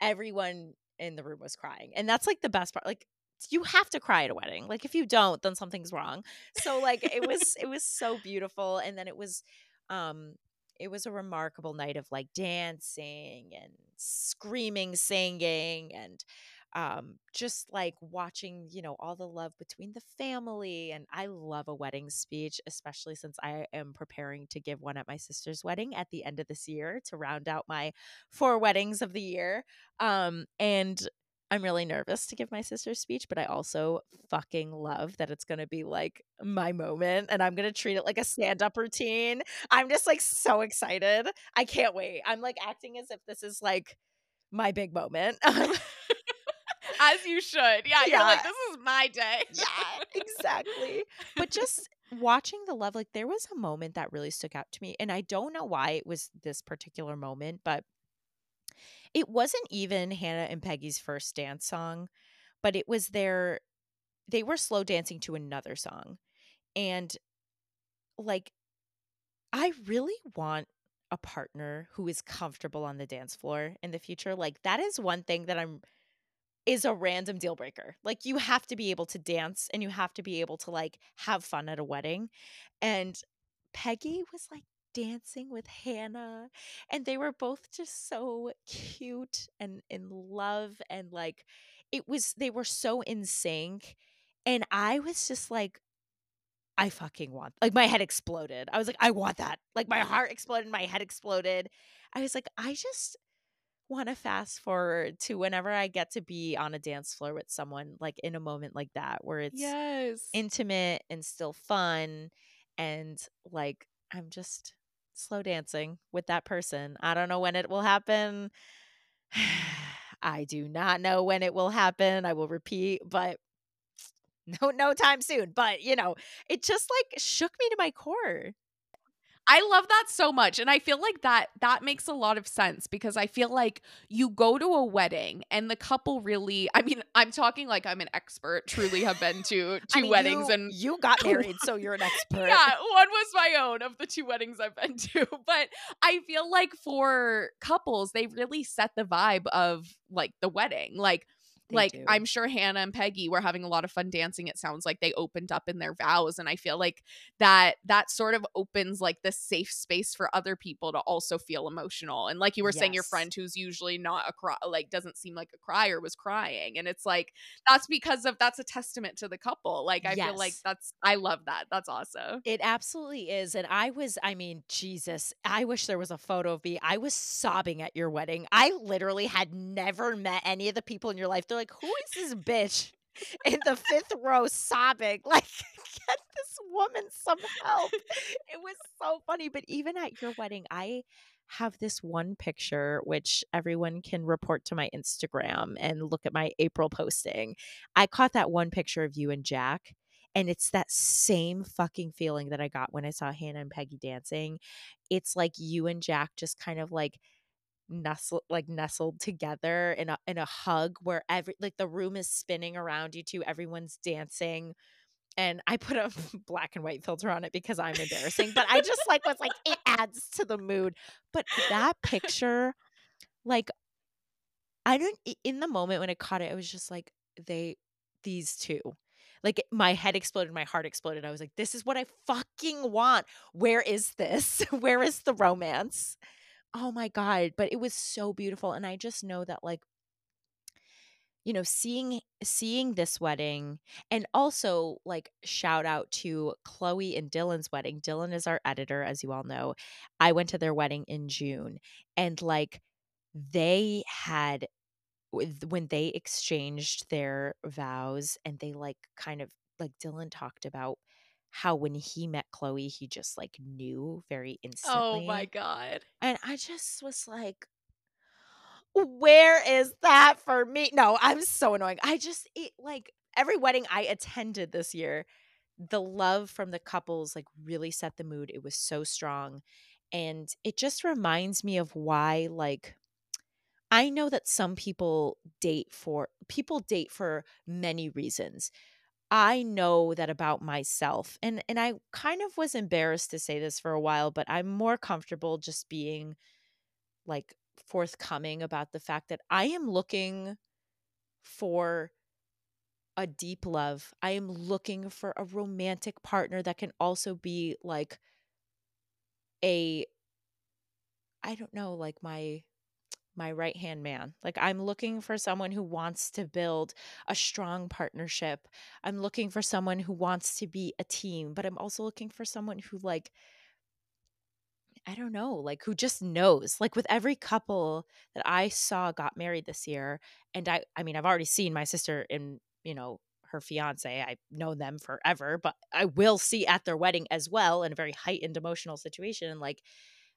everyone in the room was crying. And that's like the best part. Like you have to cry at a wedding. Like if you don't, then something's wrong. So like it was it was so beautiful and then it was um it was a remarkable night of like dancing and screaming, singing and um just like watching you know all the love between the family and i love a wedding speech especially since i am preparing to give one at my sister's wedding at the end of this year to round out my four weddings of the year um and i'm really nervous to give my sister's speech but i also fucking love that it's going to be like my moment and i'm going to treat it like a stand-up routine. I'm just like so excited. I can't wait. I'm like acting as if this is like my big moment As you should. Yeah, you're Yeah. like, this is my day. yeah, exactly. But just watching the love, like there was a moment that really stuck out to me. And I don't know why it was this particular moment, but it wasn't even Hannah and Peggy's first dance song, but it was their, they were slow dancing to another song. And like, I really want a partner who is comfortable on the dance floor in the future. Like, that is one thing that I'm is a random deal breaker. Like you have to be able to dance and you have to be able to like have fun at a wedding. And Peggy was like dancing with Hannah and they were both just so cute and in love and like it was they were so in sync and I was just like I fucking want like my head exploded. I was like I want that. Like my heart exploded, my head exploded. I was like I just want to fast forward to whenever I get to be on a dance floor with someone like in a moment like that where it's Yes. intimate and still fun and like I'm just slow dancing with that person. I don't know when it will happen. I do not know when it will happen. I will repeat, but no no time soon. But, you know, it just like shook me to my core. I love that so much. And I feel like that that makes a lot of sense because I feel like you go to a wedding and the couple really I mean, I'm talking like I'm an expert, truly have been to two I mean, weddings you, and you got married, so you're an expert. yeah, one was my own of the two weddings I've been to. But I feel like for couples, they really set the vibe of like the wedding. Like They like do. I'm sure Hannah and Peggy were having a lot of fun dancing. It sounds like they opened up in their vows and I feel like that that sort of opens like the safe space for other people to also feel emotional. And like you were saying your friend who's usually not a cry like doesn't seem like a crier was crying and it's like that's because of that's a testament to the couple. Like I feel like that's I love that. That's awesome. It absolutely is. And I was, I mean, Jesus, I wish there was a photo of me. I was sobbing at your wedding. I literally had never met any of the people in your life. They're like, who is this bitch in the fifth row sobbing? Like, get this woman some help. It was so funny. But even at your wedding, I have this one picture which everyone can report to my Instagram and look at my April posting. I caught that one picture of you and Jack and it's that same fucking feeling that I got when I saw Hannah and Peggy dancing. It's like you and Jack just kind of like nestled like nestled together in a in a hug where every like the room is spinning around you two, everyone's dancing. And I put a black and white filter on it because I'm embarrassing, but I just like was like it adds to the mood. But that picture, like I don't in the moment when I caught it, I was just like, they these two. Like my head exploded, my heart exploded. I was like, this is what I fucking want. Where is this? Where is the romance? Oh my God. But it was so beautiful. And I just know that like you know seeing seeing this wedding and also like shout out to chloe and dylan's wedding dylan is our editor as you all know i went to their wedding in june and like they had when they exchanged their vows and they like kind of like dylan talked about how when he met chloe he just like knew very instantly Oh my god. and I just was like, where is that for me? No, I'm so annoying. I just, it, like, every wedding I attended this year, the love from the couples, like, really set the mood. It was so strong. And it just reminds me of why, like, I know that some people date for, people date for many reasons. I know that about myself. And and I kind of was embarrassed to say this for a while, but I'm more comfortable just being like forthcoming about the fact that I am looking for a deep love. I am looking for a romantic partner that can also be like a I don't know, like my my right hand man. Like I'm looking for someone who wants to build a strong partnership. I'm looking for someone who wants to be a team, but I'm also looking for someone who like I don't know, like who just knows. Like with every couple that I saw got married this year and I I mean I've already seen my sister and, you know, her fiance. I've known them forever, but I will see at their wedding as well in a very heightened emotional situation like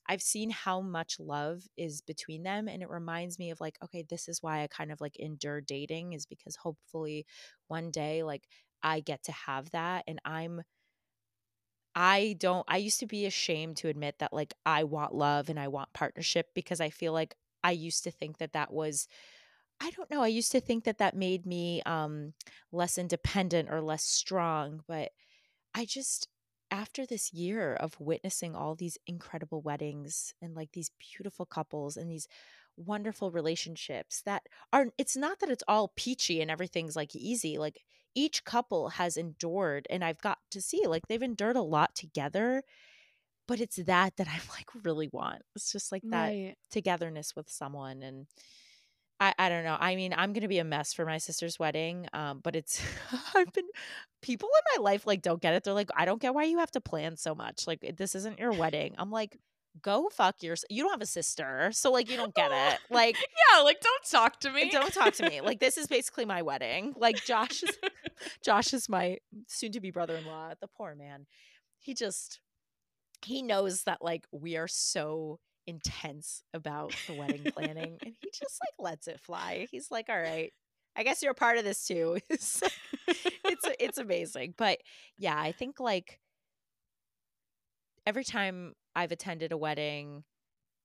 I've seen how much love is between them and it reminds me of like okay this is why I kind of like endure dating is because hopefully one day like I get to have that and I'm I don't I used to be ashamed to admit that like I want love and I want partnership because I feel like I used to think that that was I don't know I used to think that that made me um less independent or less strong but I just after this year of witnessing all these incredible weddings and like these beautiful couples and these wonderful relationships that are it's not that it's all peachy and everything's like easy like each couple has endured and I've got to see like they've endured a lot together but it's that that I'm like really want it's just like that Right. togetherness with someone and I, I don't know. I mean, I'm gonna be a mess for my sister's wedding. Um, but it's I've been people in my life like don't get it. They're like, I don't get why you have to plan so much. Like this isn't your wedding. I'm like, go fuck your you don't have a sister. So like you don't get it. Like Yeah, like don't talk to me. don't talk to me. Like this is basically my wedding. Like Josh is Josh is my soon to be brother in law. The poor man. He just he knows that like we are so intense about the wedding planning and he just like lets it fly. He's like, "All right. I guess you're a part of this too." it's it's it's amazing. But yeah, I think like every time I've attended a wedding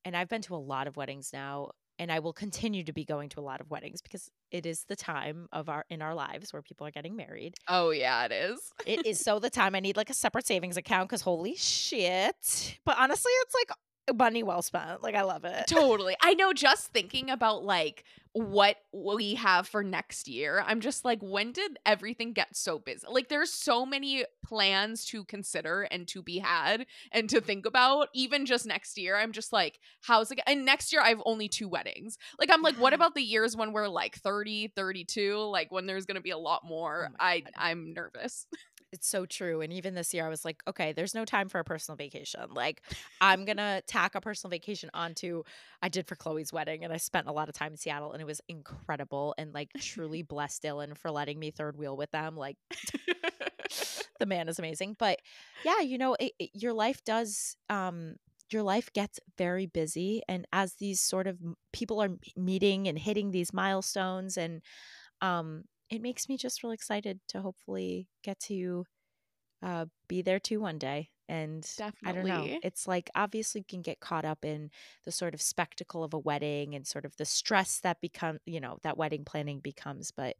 and I've been to a lot of weddings now and I will continue to be going to a lot of weddings because it is the time of our in our lives where people are getting married. Oh yeah, it is. it is so the time I need like a separate savings account cuz holy shit. But honestly, it's like money well spent. Like I love it. Totally. I know just thinking about like what we have for next year. I'm just like when did everything get so busy? Like there's so many plans to consider and to be had and to think about even just next year. I'm just like how's it and next year I have only two weddings. Like I'm like what about the years when we're like 30, 32, like when there's going to be a lot more? Oh I I'm nervous. It's so true. And even this year, I was like, okay, there's no time for a personal vacation. Like, I'm going to tack a personal vacation onto, I did for Chloe's wedding, and I spent a lot of time in Seattle, and it was incredible. And like, truly blessed Dylan for letting me third wheel with them. Like, the man is amazing. But yeah, you know, it, it, your life does, um, your life gets very busy. And as these sort of people are meeting and hitting these milestones and, um, it makes me just real excited to hopefully get to uh, be there too one day. And Definitely. I don't know. It's like obviously you can get caught up in the sort of spectacle of a wedding and sort of the stress that become, you know, that wedding planning becomes. But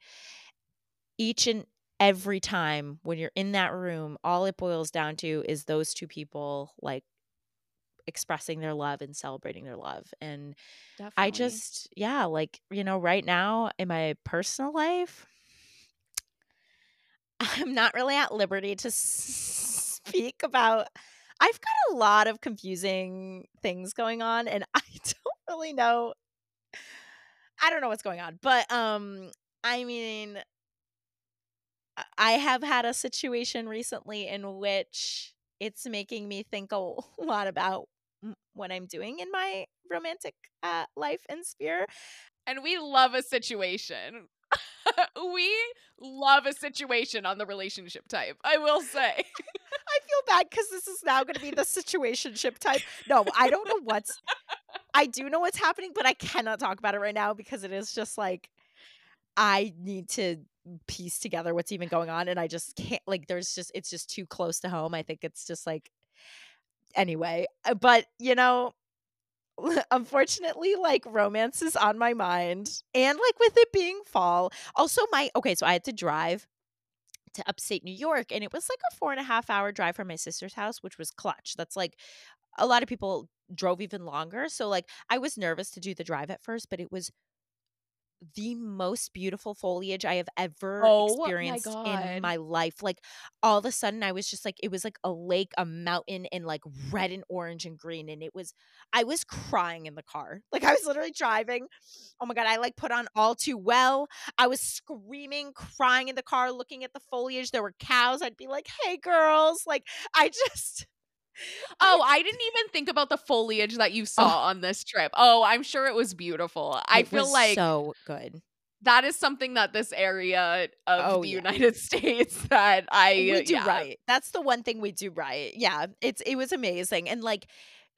each and every time when you're in that room, all it boils down to is those two people like expressing their love and celebrating their love. And Definitely. I just, yeah, like, you know, right now in my personal life, I'm not really at liberty to speak about. I've got a lot of confusing things going on, and I don't really know. I don't know what's going on, but um, I mean, I have had a situation recently in which it's making me think a lot about what I'm doing in my romantic uh, life and sphere. And we love a situation. we love a situation on the relationship type. I will say. I feel bad because this is now going to be the situationship type. No, I don't know what's. I do know what's happening, but I cannot talk about it right now because it is just like I need to piece together what's even going on, and I just can't. Like, there's just it's just too close to home. I think it's just like anyway. Uh, but you know, unfortunately like romance is on my mind and like with it being fall. Also my okay so i had to drive to upstate new york and it was like a four and a half hour drive from my sister's house which was clutch. That's like a lot of people drove even longer so like i was nervous to do the drive at first but it was the most beautiful foliage I have ever Oh my experienced in my life. Like all of a sudden I was just like it was like a lake, a mountain and like red and orange and green and it was I was crying in the car. Like I was literally driving. Oh my god, I like put on all too well. I was screaming, crying in the car looking at the foliage. There were cows. I'd be like, "Hey girls." Like I just Oh, I didn't even think about the foliage that you saw on this trip. Oh, I'm sure it was beautiful. I feel was like so good. that is something that this area of Oh, the yeah. United States that I we do yeah. right. That's the one thing we do right. Yeah, it's it was amazing, and like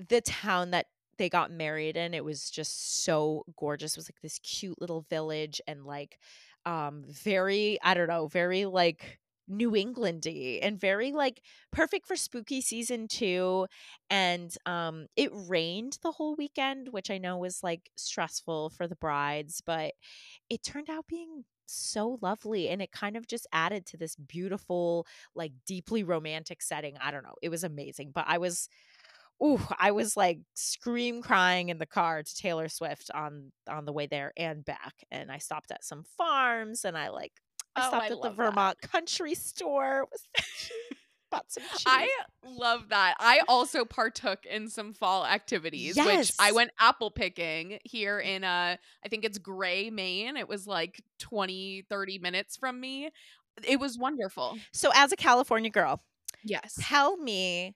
the town that they got married in, it was just so gorgeous. It was like this cute little village, and like um very I don't know, very like New Englandy and very like perfect for spooky season too. And um it rained the whole weekend, which I know was like stressful for the brides, but it turned out being so lovely and it kind of just added to this beautiful like deeply romantic setting i don't know it was amazing but i was ooh i was like scream crying in the car to taylor swift on on the way there and back and i stopped at some farms and i like i Oh, stopped I at the love that. vermont country store It was so cute. bought some cheese I love that. I also partook in some fall activities, which I went apple picking here in uh I think it's Gray, Maine. It was like 20 30 minutes from me. It was wonderful. so as a california girl Yes. tell me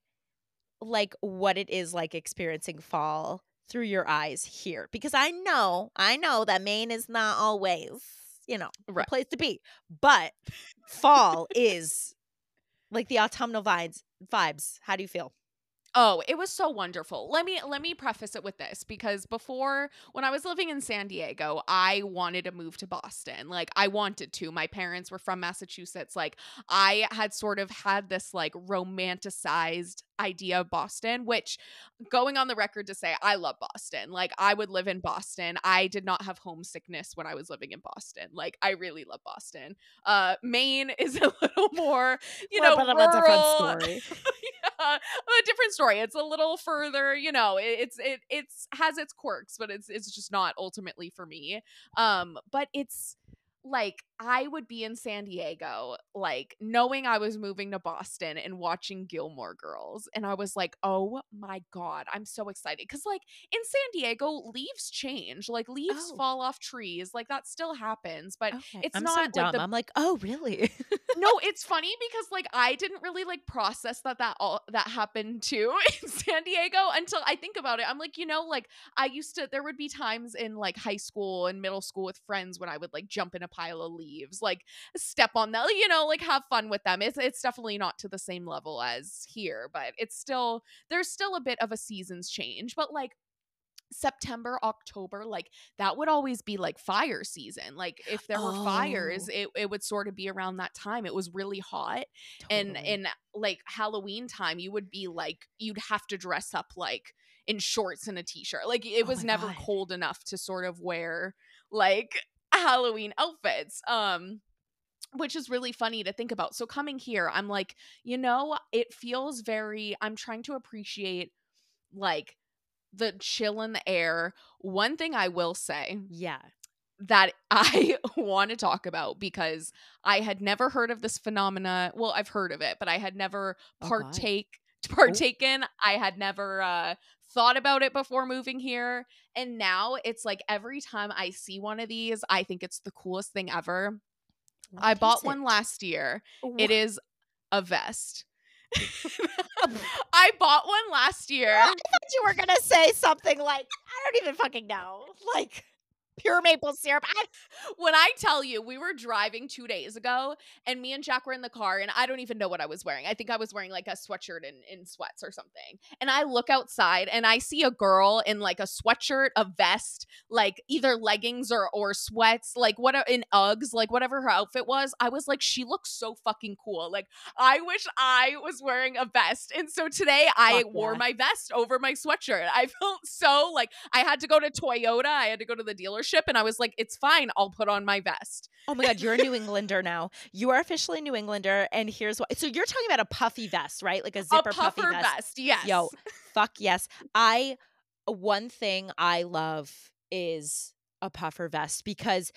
like what it is like experiencing fall through your eyes here because i know i know that maine is not always you know the Right. place to be. But fall is like the autumnal vibes vibes. How do you feel Oh, it was so wonderful. Let me let me preface it with this because before when I was living in San Diego, I wanted to move to Boston. Like I wanted to. My parents were from Massachusetts. Like I had sort of had this like romanticized idea of Boston, which going on the record to say I love Boston. Like I would live in Boston. I did not have homesickness when I was living in Boston. Like I really love Boston. Uh Maine is a little more, you know, bit of rural. A different story. a different story. It's a little further, you know, it, it's it it's has its quirks, but it's it's just not ultimately for me. Um but it's like I would be in San Diego, like knowing I was moving to Boston and watching Gilmore Girls. And I was like, oh my God, I'm so excited. Cause, like, in San Diego, leaves change. Like, leaves Oh. fall off trees. Like, that still happens. But Okay. it's I'm not so like dumb. the I'm like, oh, really? no, it's funny because like I didn't really like process that that all that happened too in San Diego until I think about it. I'm like, you know, like I used to there would be times in like high school and middle school with friends when I would like jump in a pile of leaves, like step on them, you know, like have fun with them. It's it's definitely not to the same level as here, but it's still there's still a bit of a seasons change, but like September, October, like that would always be like fire season. Like if there were fires, Oh. it, it would sort of be around that time. It was really hot. And Totally. in like Halloween time, you would be like you'd have to dress up like in shorts and a t-shirt. Like it Oh was never God. cold enough to sort of wear like Halloween outfits. Um which is really funny to think about. So coming here, I'm like, you know, it feels very I'm trying to appreciate like the chill in the air. One thing I will say yeah. that I want to talk about because I had never heard of this phenomena. Well, I've heard of it, but I had never Oh, partake partaken. I had never uh thought about it before moving here. And now it's like every time I see one of these, I think it's the coolest thing ever. I bought one last year. Wha- It is a vest. I bought one last year. I thought you were gonna say something like I don't even fucking know, like pure maple syrup. I, when I tell you, we were driving two days ago, and me and Jack were in the car, and I don't even know what I was wearing. I think I was wearing like a sweatshirt and in sweats or something. And I look outside, and I see a girl in like a sweatshirt, a vest, like either leggings or or sweats, like what in Uggs, like whatever her outfit was. I was like, she looks so fucking cool. Like I wish I was wearing a vest. And so today I Fuck wore yeah. my vest over my sweatshirt. I felt so like I had to go to Toyota. I had to go to the dealership and I was like, it's fine. I'll put on my vest. oh my god, you're a New Englander now. You are officially a New Englander, and here's why. So you're talking about a puffy vest, right? Like a zipper a puffer puffy vest. vest. Yes. Yo, fuck yes. I one thing I love is a puffer vest because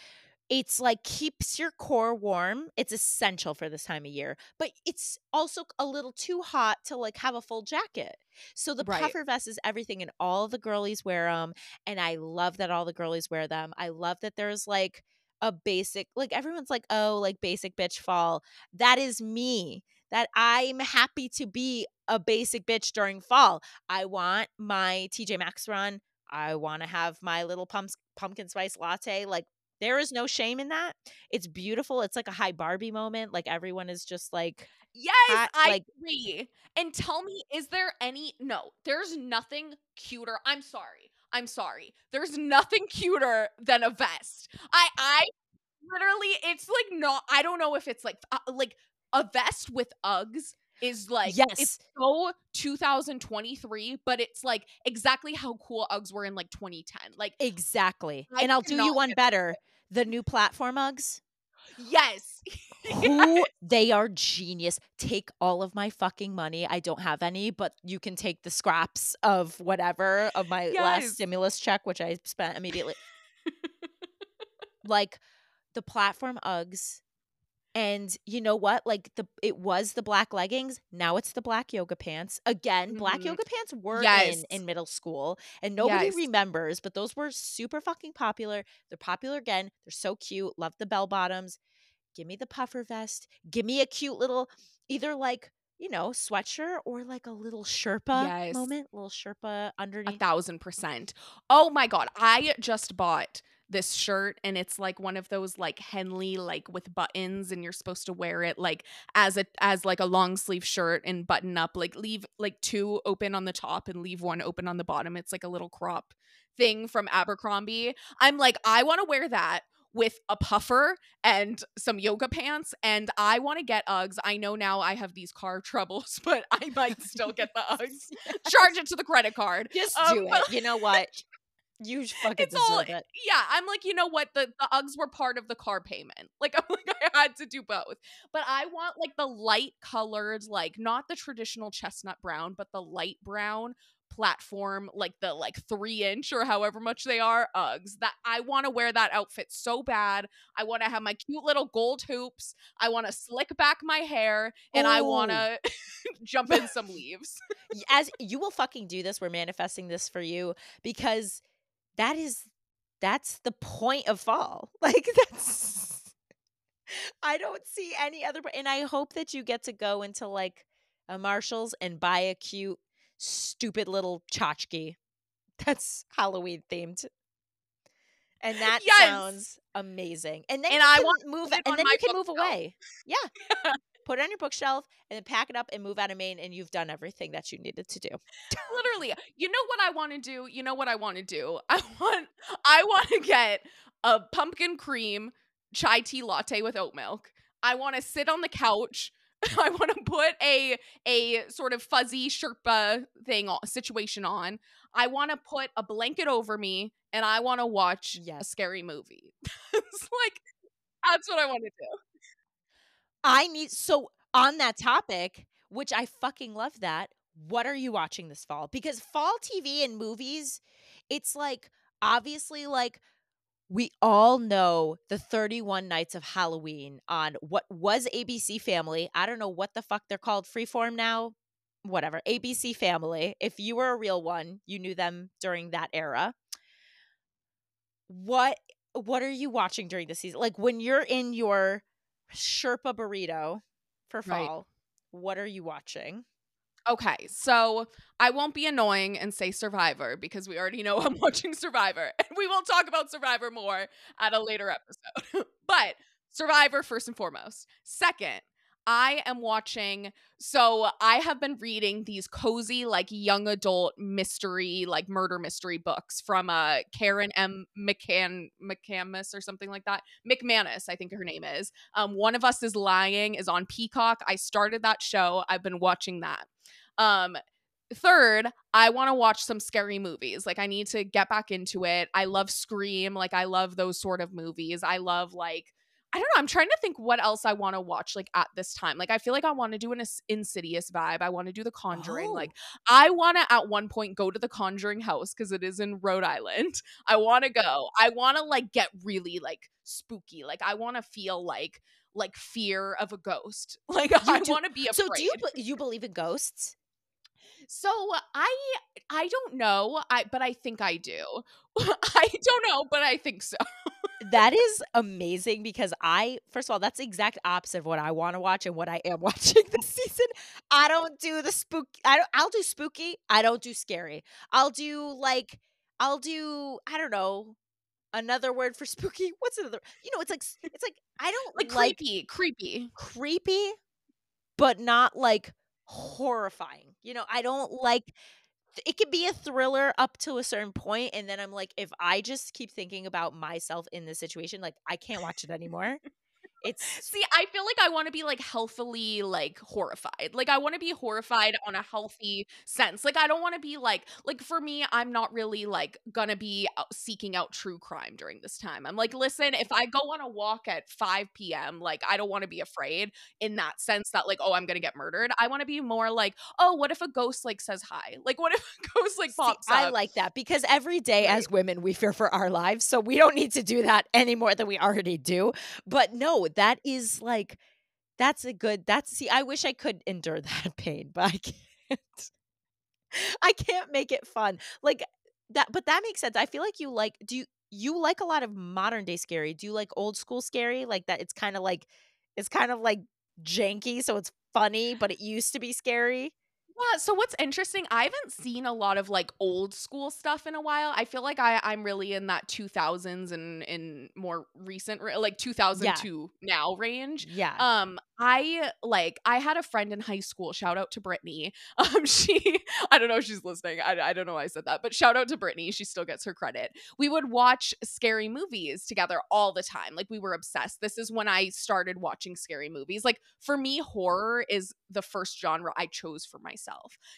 it's like keeps your core warm. It's essential for this time of year, but it's also a little too hot to like have a full jacket. So the Right. puffer vest is everything, and all the girlies wear them. And I love that all the girlies wear them. I love that there's like a basic, like everyone's like, oh, like basic bitch fall. That is me. That I'm happy to be a basic bitch during fall. I want my TJ Maxx run. I want to have my little pumps, pumpkin spice latte. Like there is no shame in that. It's beautiful. It's like a high Barbie moment. Like everyone is just like, Yes, hot, I like- agree. And tell me, is there any? No, there's nothing cuter. I'm sorry. I'm sorry. There's nothing cuter than a vest. I, I literally, it's like not. I don't know if it's like, uh, like a vest with Uggs is like Yes. it's so 2023 but it's like exactly how cool uggs were in like 2010 like exactly. I and I'll do you one better. The new platform Uggs. yes Who they are genius. Take all of my fucking money. I don't have any, but you can take the scraps of whatever of my Yes. last stimulus check, which I spent immediately. like the platform Uggs. And you know what? Like the it was the black leggings. Now it's the black yoga pants. Again, black Mhm. yoga pants were Yes. in in middle school, and nobody Yes. remembers. But those were super fucking popular. They're popular again. They're so cute. Love the bell bottoms. Give me the puffer vest. Give me a cute little, either like you know sweatshirt or like a little Sherpa Yes. moment, little Sherpa underneath. a thousand percent oh my god i just bought this shirt and it's like one of those like Henley like with buttons and you're supposed to wear it like as a as like a long sleeve shirt and button up like leave like two open on the top and leave one open on the bottom. It's like a little crop thing from Abercrombie. I'm like I want to wear that with a puffer and some yoga pants and I want to get Uggs. I know now I have these car troubles, but I might still get the Uggs. Charge it to the credit card. Just um, do it. You know what? You fucking it's deserve all, it. Yeah, I'm like, you know what? The the Uggs were part of the car payment. Like I'm like I had to do both. But I want like the light colored, like not the traditional chestnut brown, but the light brown platform, like the like three inch or however much they are, Uggs. That I want to wear that outfit so bad. I want to have my cute little gold hoops. I want to slick back my hair, and Ooh. I want to jump in some leaves. As you will fucking do this, we're manifesting this for you because that is that's the point of fall. Like that's I don't see any other and I hope that you get to go into like a Marshalls and buy a cute stupid little tchotchke that's Halloween themed. And that yes. sounds amazing. And then and I want move and then you can move away. Yeah. Put it on your bookshelf and then pack it up and move out of Maine and you've done everything that you needed to do. Literally. You know what I want to do? You know what I want to do? I want I want to get a pumpkin cream chai tea latte with oat milk. I want to sit on the couch I want to put a a sort of fuzzy Sherpa thing situation on. I want to put a blanket over me and I want to watch yes. a scary movie. it's like that's what I want to do. I need so on that topic, which I fucking love that. What are you watching this fall? Because fall TV and movies, it's like obviously like we all know the 31 nights of Halloween on what was ABC Family. I don't know what the fuck they're called, Freeform now. Whatever. ABC Family. If you were a real one, you knew them during that era. What what are you watching during the season? Like when you're in your Sherpa burrito for fall, right. what are you watching? Okay, so I won't be annoying and say Survivor because we already know I'm watching Survivor. And we will talk about Survivor more at a later episode. but Survivor first and foremost. Second, I am watching. So I have been reading these cozy, like young adult mystery, like murder mystery books from uh Karen M. McCann McCamus or something like that. McManus, I think her name is. Um, One of Us is Lying is on Peacock. I started that show. I've been watching that. Um, third, I want to watch some scary movies. Like I need to get back into it. I love Scream. Like I love those sort of movies. I love like I don't know. I'm trying to think what else I want to watch like at this time. Like I feel like I want to do an insidious vibe. I want to do the Conjuring. Oh. Like I want to at one point go to the Conjuring house because it is in Rhode Island. I want to go. I want to like get really like spooky. Like I want to feel like like fear of a ghost. Like you I want to be afraid. So do you you believe in ghosts? So I I don't know. I but I think I do. I don't know, but I think so. that is amazing because I first of all, that's the exact opposite of what I want to watch and what I am watching this season. I don't do the spook I don't I'll do spooky. I don't do scary. I'll do like I'll do I don't know another word for spooky. What's another? You know, it's like it's like I don't like, like creepy, creepy, creepy, but not like horrifying. You know, I don't like it could be a thriller up to a certain point and then I'm like if I just keep thinking about myself in this situation like I can't watch it anymore. It's see, I feel like I want to be like healthily like horrified. Like I want to be horrified on a healthy sense. Like I don't want to be like like for me, I'm not really like gonna be seeking out true crime during this time. I'm like, listen, if I go on a walk at 5 p.m., like I don't want to be afraid in that sense that like, oh, I'm gonna get murdered. I want to be more like, oh, what if a ghost like says hi? Like what if a ghost like pops see, I like that because every day right. as women we fear for our lives, so we don't need to do that any more than we already do. But no, that is like that's a good that's see i wish i could endure that pain but i can't. I can't make it fun. Like that but that makes sense. I feel like you like do you you like a lot of modern day scary. Do you like old school scary? Like that it's kind of like it's kind of like janky so it's funny but it used to be scary Yeah, so what's interesting, I haven't seen a lot of like old school stuff in a while. I feel like I I'm really in that 2000s and in more recent like 2002 yeah. now range. Yeah. Um I like I had a friend in high school, shout out to Brittany. Um she I don't know if she's listening. I, I don't know why I said that, but shout out to Brittany. She still gets her credit. We would watch scary movies together all the time. Like we were obsessed. This is when I started watching scary movies. Like for me horror is the first genre I chose for myself.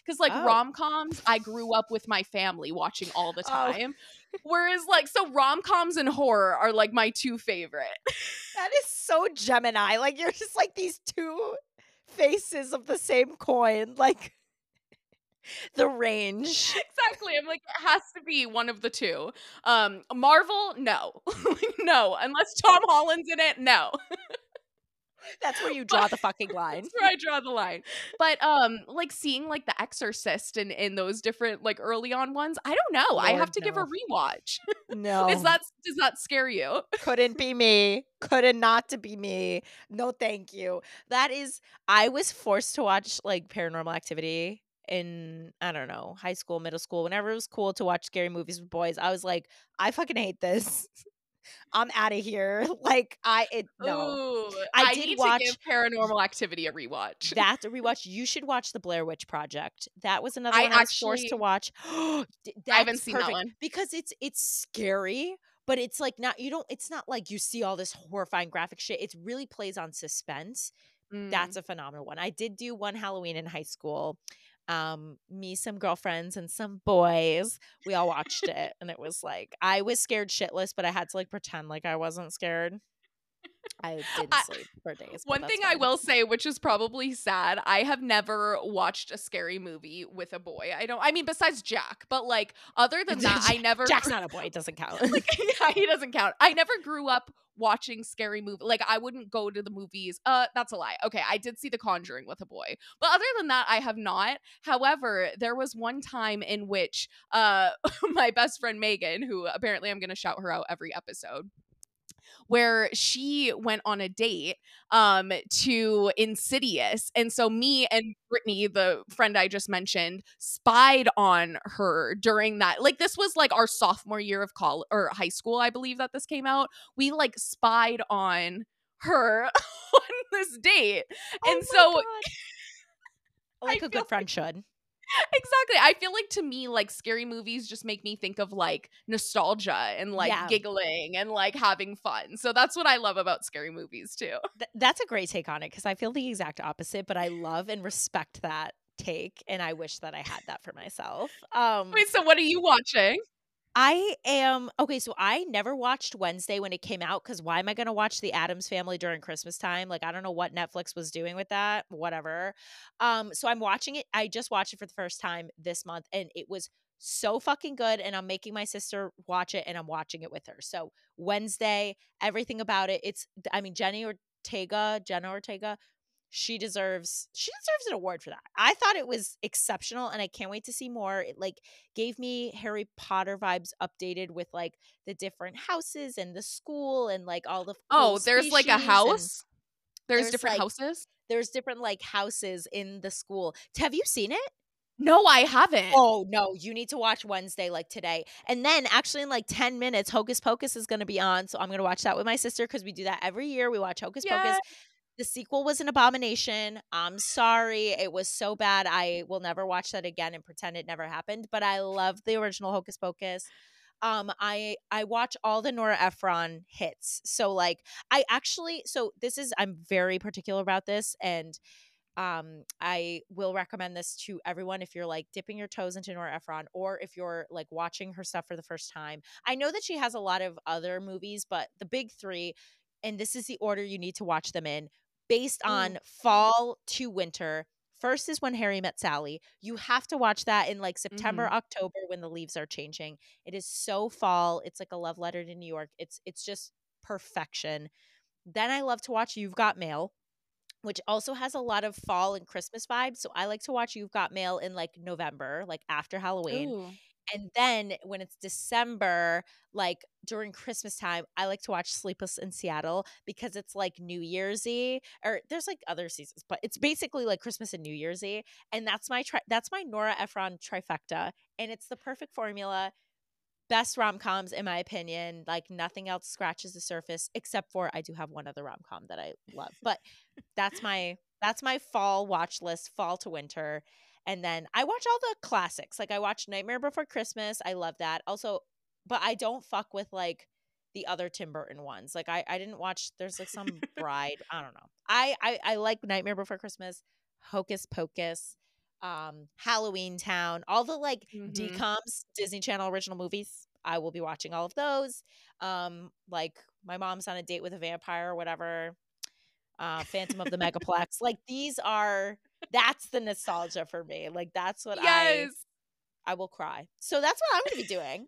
Cuz like oh. rom-coms, I grew up with my family watching all the oh. time. Oh. Whereas like so rom-coms and horror are like my two favorite. that is so Gemini. Like you're just like these two faces of the same coin. Like the range. Exactly. I'm like, it has to be one of the two. Um, Marvel, no. no. Unless Tom Holland's in it, no. That's where you draw the fucking line. That's where I draw the line. But um, like seeing like The Exorcist and in those different like early on ones, I don't know. Lord, I have to no. give a rewatch. No, is that does that scare you? Couldn't be me. Couldn't not to be me. No, thank you. That is. I was forced to watch like Paranormal Activity in I don't know high school, middle school. Whenever it was cool to watch scary movies with boys, I was like, I fucking hate this. I'm out of here. Like I it no. Ooh, I, I, did watch Paranormal Activity a rewatch. That's a rewatch. You should watch the Blair Witch Project. That was another I one I was forced to watch. I haven't seen perfect. that one because it's it's scary, but it's like not you don't. It's not like you see all this horrifying graphic shit. It really plays on suspense. Mm. That's a phenomenal one. I did do one Halloween in high school um, me, some girlfriends, and some boys. We all watched it, and it was like I was scared shitless, but I had to like pretend like I wasn't scared. I didn't sleep for days. One thing fine. I will say, which is probably sad, I have never watched a scary movie with a boy. I don't. I mean, besides Jack, but like other than that, I never. Jack's not a boy. It doesn't count. like, yeah, he doesn't count. I never grew up watching scary movie. Like I wouldn't go to the movies. Uh, that's a lie. Okay, I did see The Conjuring with a boy, but other than that, I have not. However, there was one time in which uh, my best friend Megan, who apparently I'm going to shout her out every episode where she went on a date um to Insidious. And so me and Brittany, the friend I just mentioned, spied on her during that. Like this was like our sophomore year of college or high school, I believe that this came out. We like spied on her on this date. Oh and so like a good friend like, should exactly. I feel like to me, like scary movies just make me think of like nostalgia and like yeah. giggling and like having fun. So that's what I love about scary movies too. Th- that's a great take on it because I feel the exact opposite, but I love and respect that take and I wish that I had that for myself. Um Wait, so what are you watching? I am okay. So I never watched Wednesday when it came out because why am I going to watch The Addams Family during Christmas time? Like I don't know what Netflix was doing with that. Whatever. Um, so I'm watching it. I just watched it for the first time this month, and it was so fucking good. And I'm making my sister watch it, and I'm watching it with her. So Wednesday, everything about it. It's I mean Jenny Ortega, Jenna Ortega she deserves she deserves an award for that. I thought it was exceptional and I can't wait to see more. It like gave me Harry Potter vibes updated with like the different houses and the school and like all the Oh, there's like a house? There's, there's different like, houses? There's different like houses in the school. Have you seen it? No, I haven't. Oh, no. You need to watch Wednesday like today. And then actually in like 10 minutes, Hocus Pocus is going to be on. So I'm going to watch that with my sister because we do that every year. We watch Hocus Pocus. The sequel was an abomination. I'm sorry. It was so bad. I will never watch that again and pretend it never happened. But I love the original Hocus Pocus. Um, I I watch all the Nora Ephron hits. So like I actually so this is I'm very particular about this and um I will recommend this to everyone if you're like dipping your toes into Nora Ephron or if you're like watching her stuff for the first time. I know that she has a lot of other movies, but the big 3 and this is the order you need to watch them in based on mm. fall to winter. First is when Harry met Sally. You have to watch that in like September, mm-hmm. October when the leaves are changing. It is so fall. It's like a love letter to New York. It's it's just perfection. Then I love to watch You've Got Mail, which also has a lot of fall and Christmas vibes. So I like to watch You've Got Mail in like November, like after Halloween. Ooh. And then when it's December, like during Christmas time, I like to watch Sleepless in Seattle because it's like New Year's Eve, or there's like other seasons, but it's basically like Christmas and New Year's Eve, and that's my tri- that's my Nora Ephron trifecta, and it's the perfect formula. Best rom coms, in my opinion. Like nothing else scratches the surface, except for I do have one other rom com that I love, but that's my that's my fall watch list, fall to winter. And then I watch all the classics. Like I watch Nightmare Before Christmas. I love that. Also, but I don't fuck with like the other Tim Burton ones. Like I, I didn't watch there's like some bride. I don't know. I, I I like Nightmare Before Christmas, Hocus Pocus, um, Halloween Town, all the like Mhm. DComs, Disney Channel original movies. I will be watching all of those. Um, like my mom's on a date with a vampire or whatever. Uh, Phantom of the Megaplex. Like these are that's the nostalgia for me. Like that's what I Yes. I will cry. So that's what I'm gonna be doing.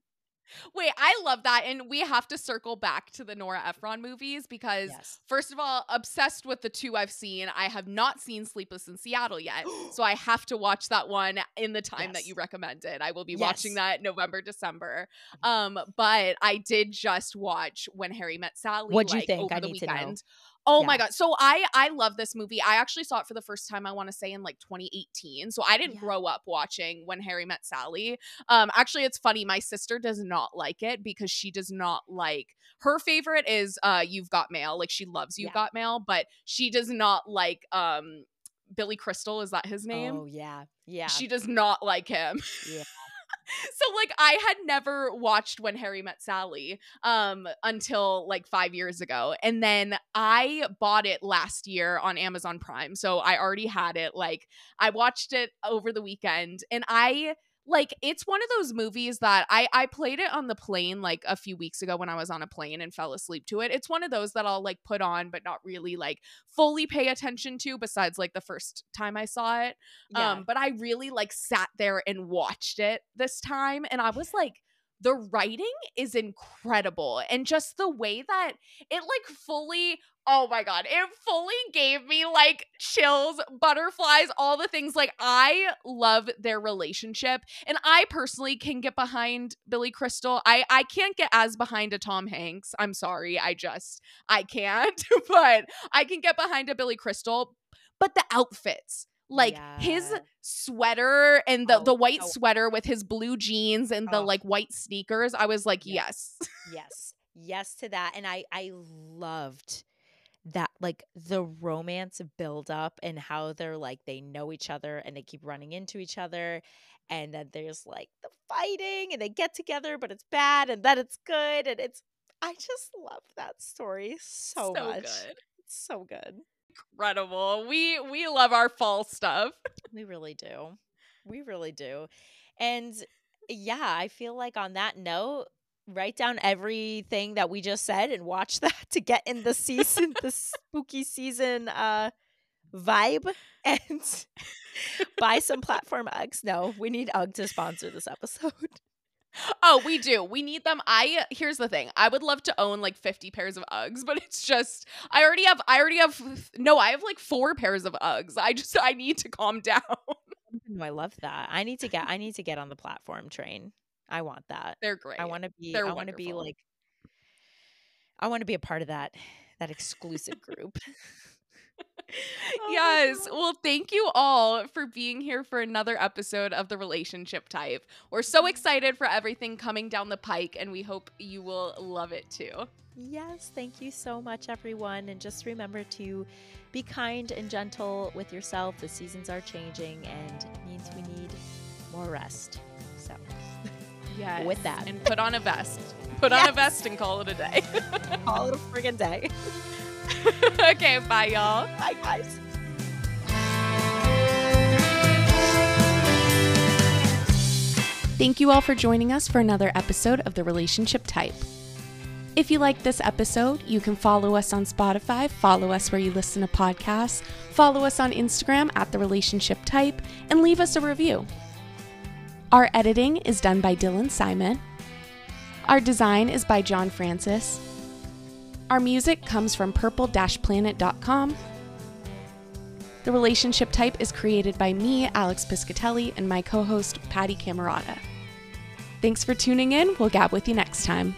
Wait, I love that. And we have to circle back to the Nora Ephron movies because, Yes. first of all, obsessed with the two I've seen. I have not seen Sleepless in Seattle yet. So I have to watch that one in the time that you recommended. I will be watching that November, December. Um, but I did just watch When Harry Met Sally. What'd you like, think? Over I the need to know. Oh my god. So I I love this movie. I actually saw it for the first time I want to say in like 2018. So I didn't Yeah. grow up watching When Harry Met Sally. Um actually it's funny my sister does not like it because she does not like her favorite is uh You've Got Mail. Like she loves You've Yeah. Got Mail, but she does not like um Billy Crystal is that his name? Oh yeah. Yeah. She does not like him. Yeah. so like I had never watched When Harry Met Sally um until like 5 years ago and then I bought it last year on Amazon Prime. So I already had it like I watched it over the weekend and I like it's one of those movies that I I played it on the plane like a few weeks ago when I was on a plane and fell asleep to it. It's one of those that I'll like put on but not really like fully pay attention to besides like the first time I saw it. yeah. Um, but I really like sat there and watched it this time, and I was like, the writing is incredible, and just the way that it like fully. Oh my god, it fully gave me like chills, butterflies, all the things. Like I love their relationship, and I personally can get behind Billy Crystal. I I can't get as behind a Tom Hanks. I'm sorry, I just I can't. but I can get behind a Billy Crystal. But the outfits, like his sweater and the, Oh, the white oh. sweater with his blue jeans and the Oh. like white sneakers, I was like, Yeah. yes. yes. Yes to that. And I I loved that like the romance build up and how they're like they know each other and they keep running into each other and then there's like the fighting and they get together but it's bad and then it's good and it's I just love that story so, much. good. It's so good. Incredible. We we love our fall stuff. We really do. We really do. And yeah, I feel like on that note, write down everything that we just said and watch that to get in the season, the spooky season uh vibe and buy some platform Uggs. No, we need Ugg to sponsor this episode. Oh, we do. We need them. I here's the thing. I would love to own like 50 pairs of Uggs, but it's just I already have I already have no, I have like four pairs of Uggs. I just I need to calm down. No, I love that. I need to get I need to get on the platform train. I want that. They're great. I want to be They're I want to be like I want to be a part of that that exclusive group. Oh yes. Well, thank you all for being here for another episode of The Relationship Type. We're so mm-hmm. excited for everything coming down the pike, and we hope you will love it too. Yes, thank you so much, everyone. And just remember to be kind and gentle with yourself. The seasons are changing and it means we need more rest. So, Yes. With that. And put on a vest. Put on a vest and call it a day. call it a friggin' day. okay, bye, y'all. Bye, guys. Thank you all for joining us for another episode of The Relationship Type. If you like this episode, you can follow us on Spotify, follow us where you listen to podcasts, follow us on Instagram at The Relationship Type, and leave us a review. Our editing is done by Dylan Simon. Our design is by John Francis. Our music comes from purple planet.com. The Relationship Type is created by me, Alex Piscatelli, and my co host, Patty Camerata. Thanks for tuning in. We'll gab with you next time.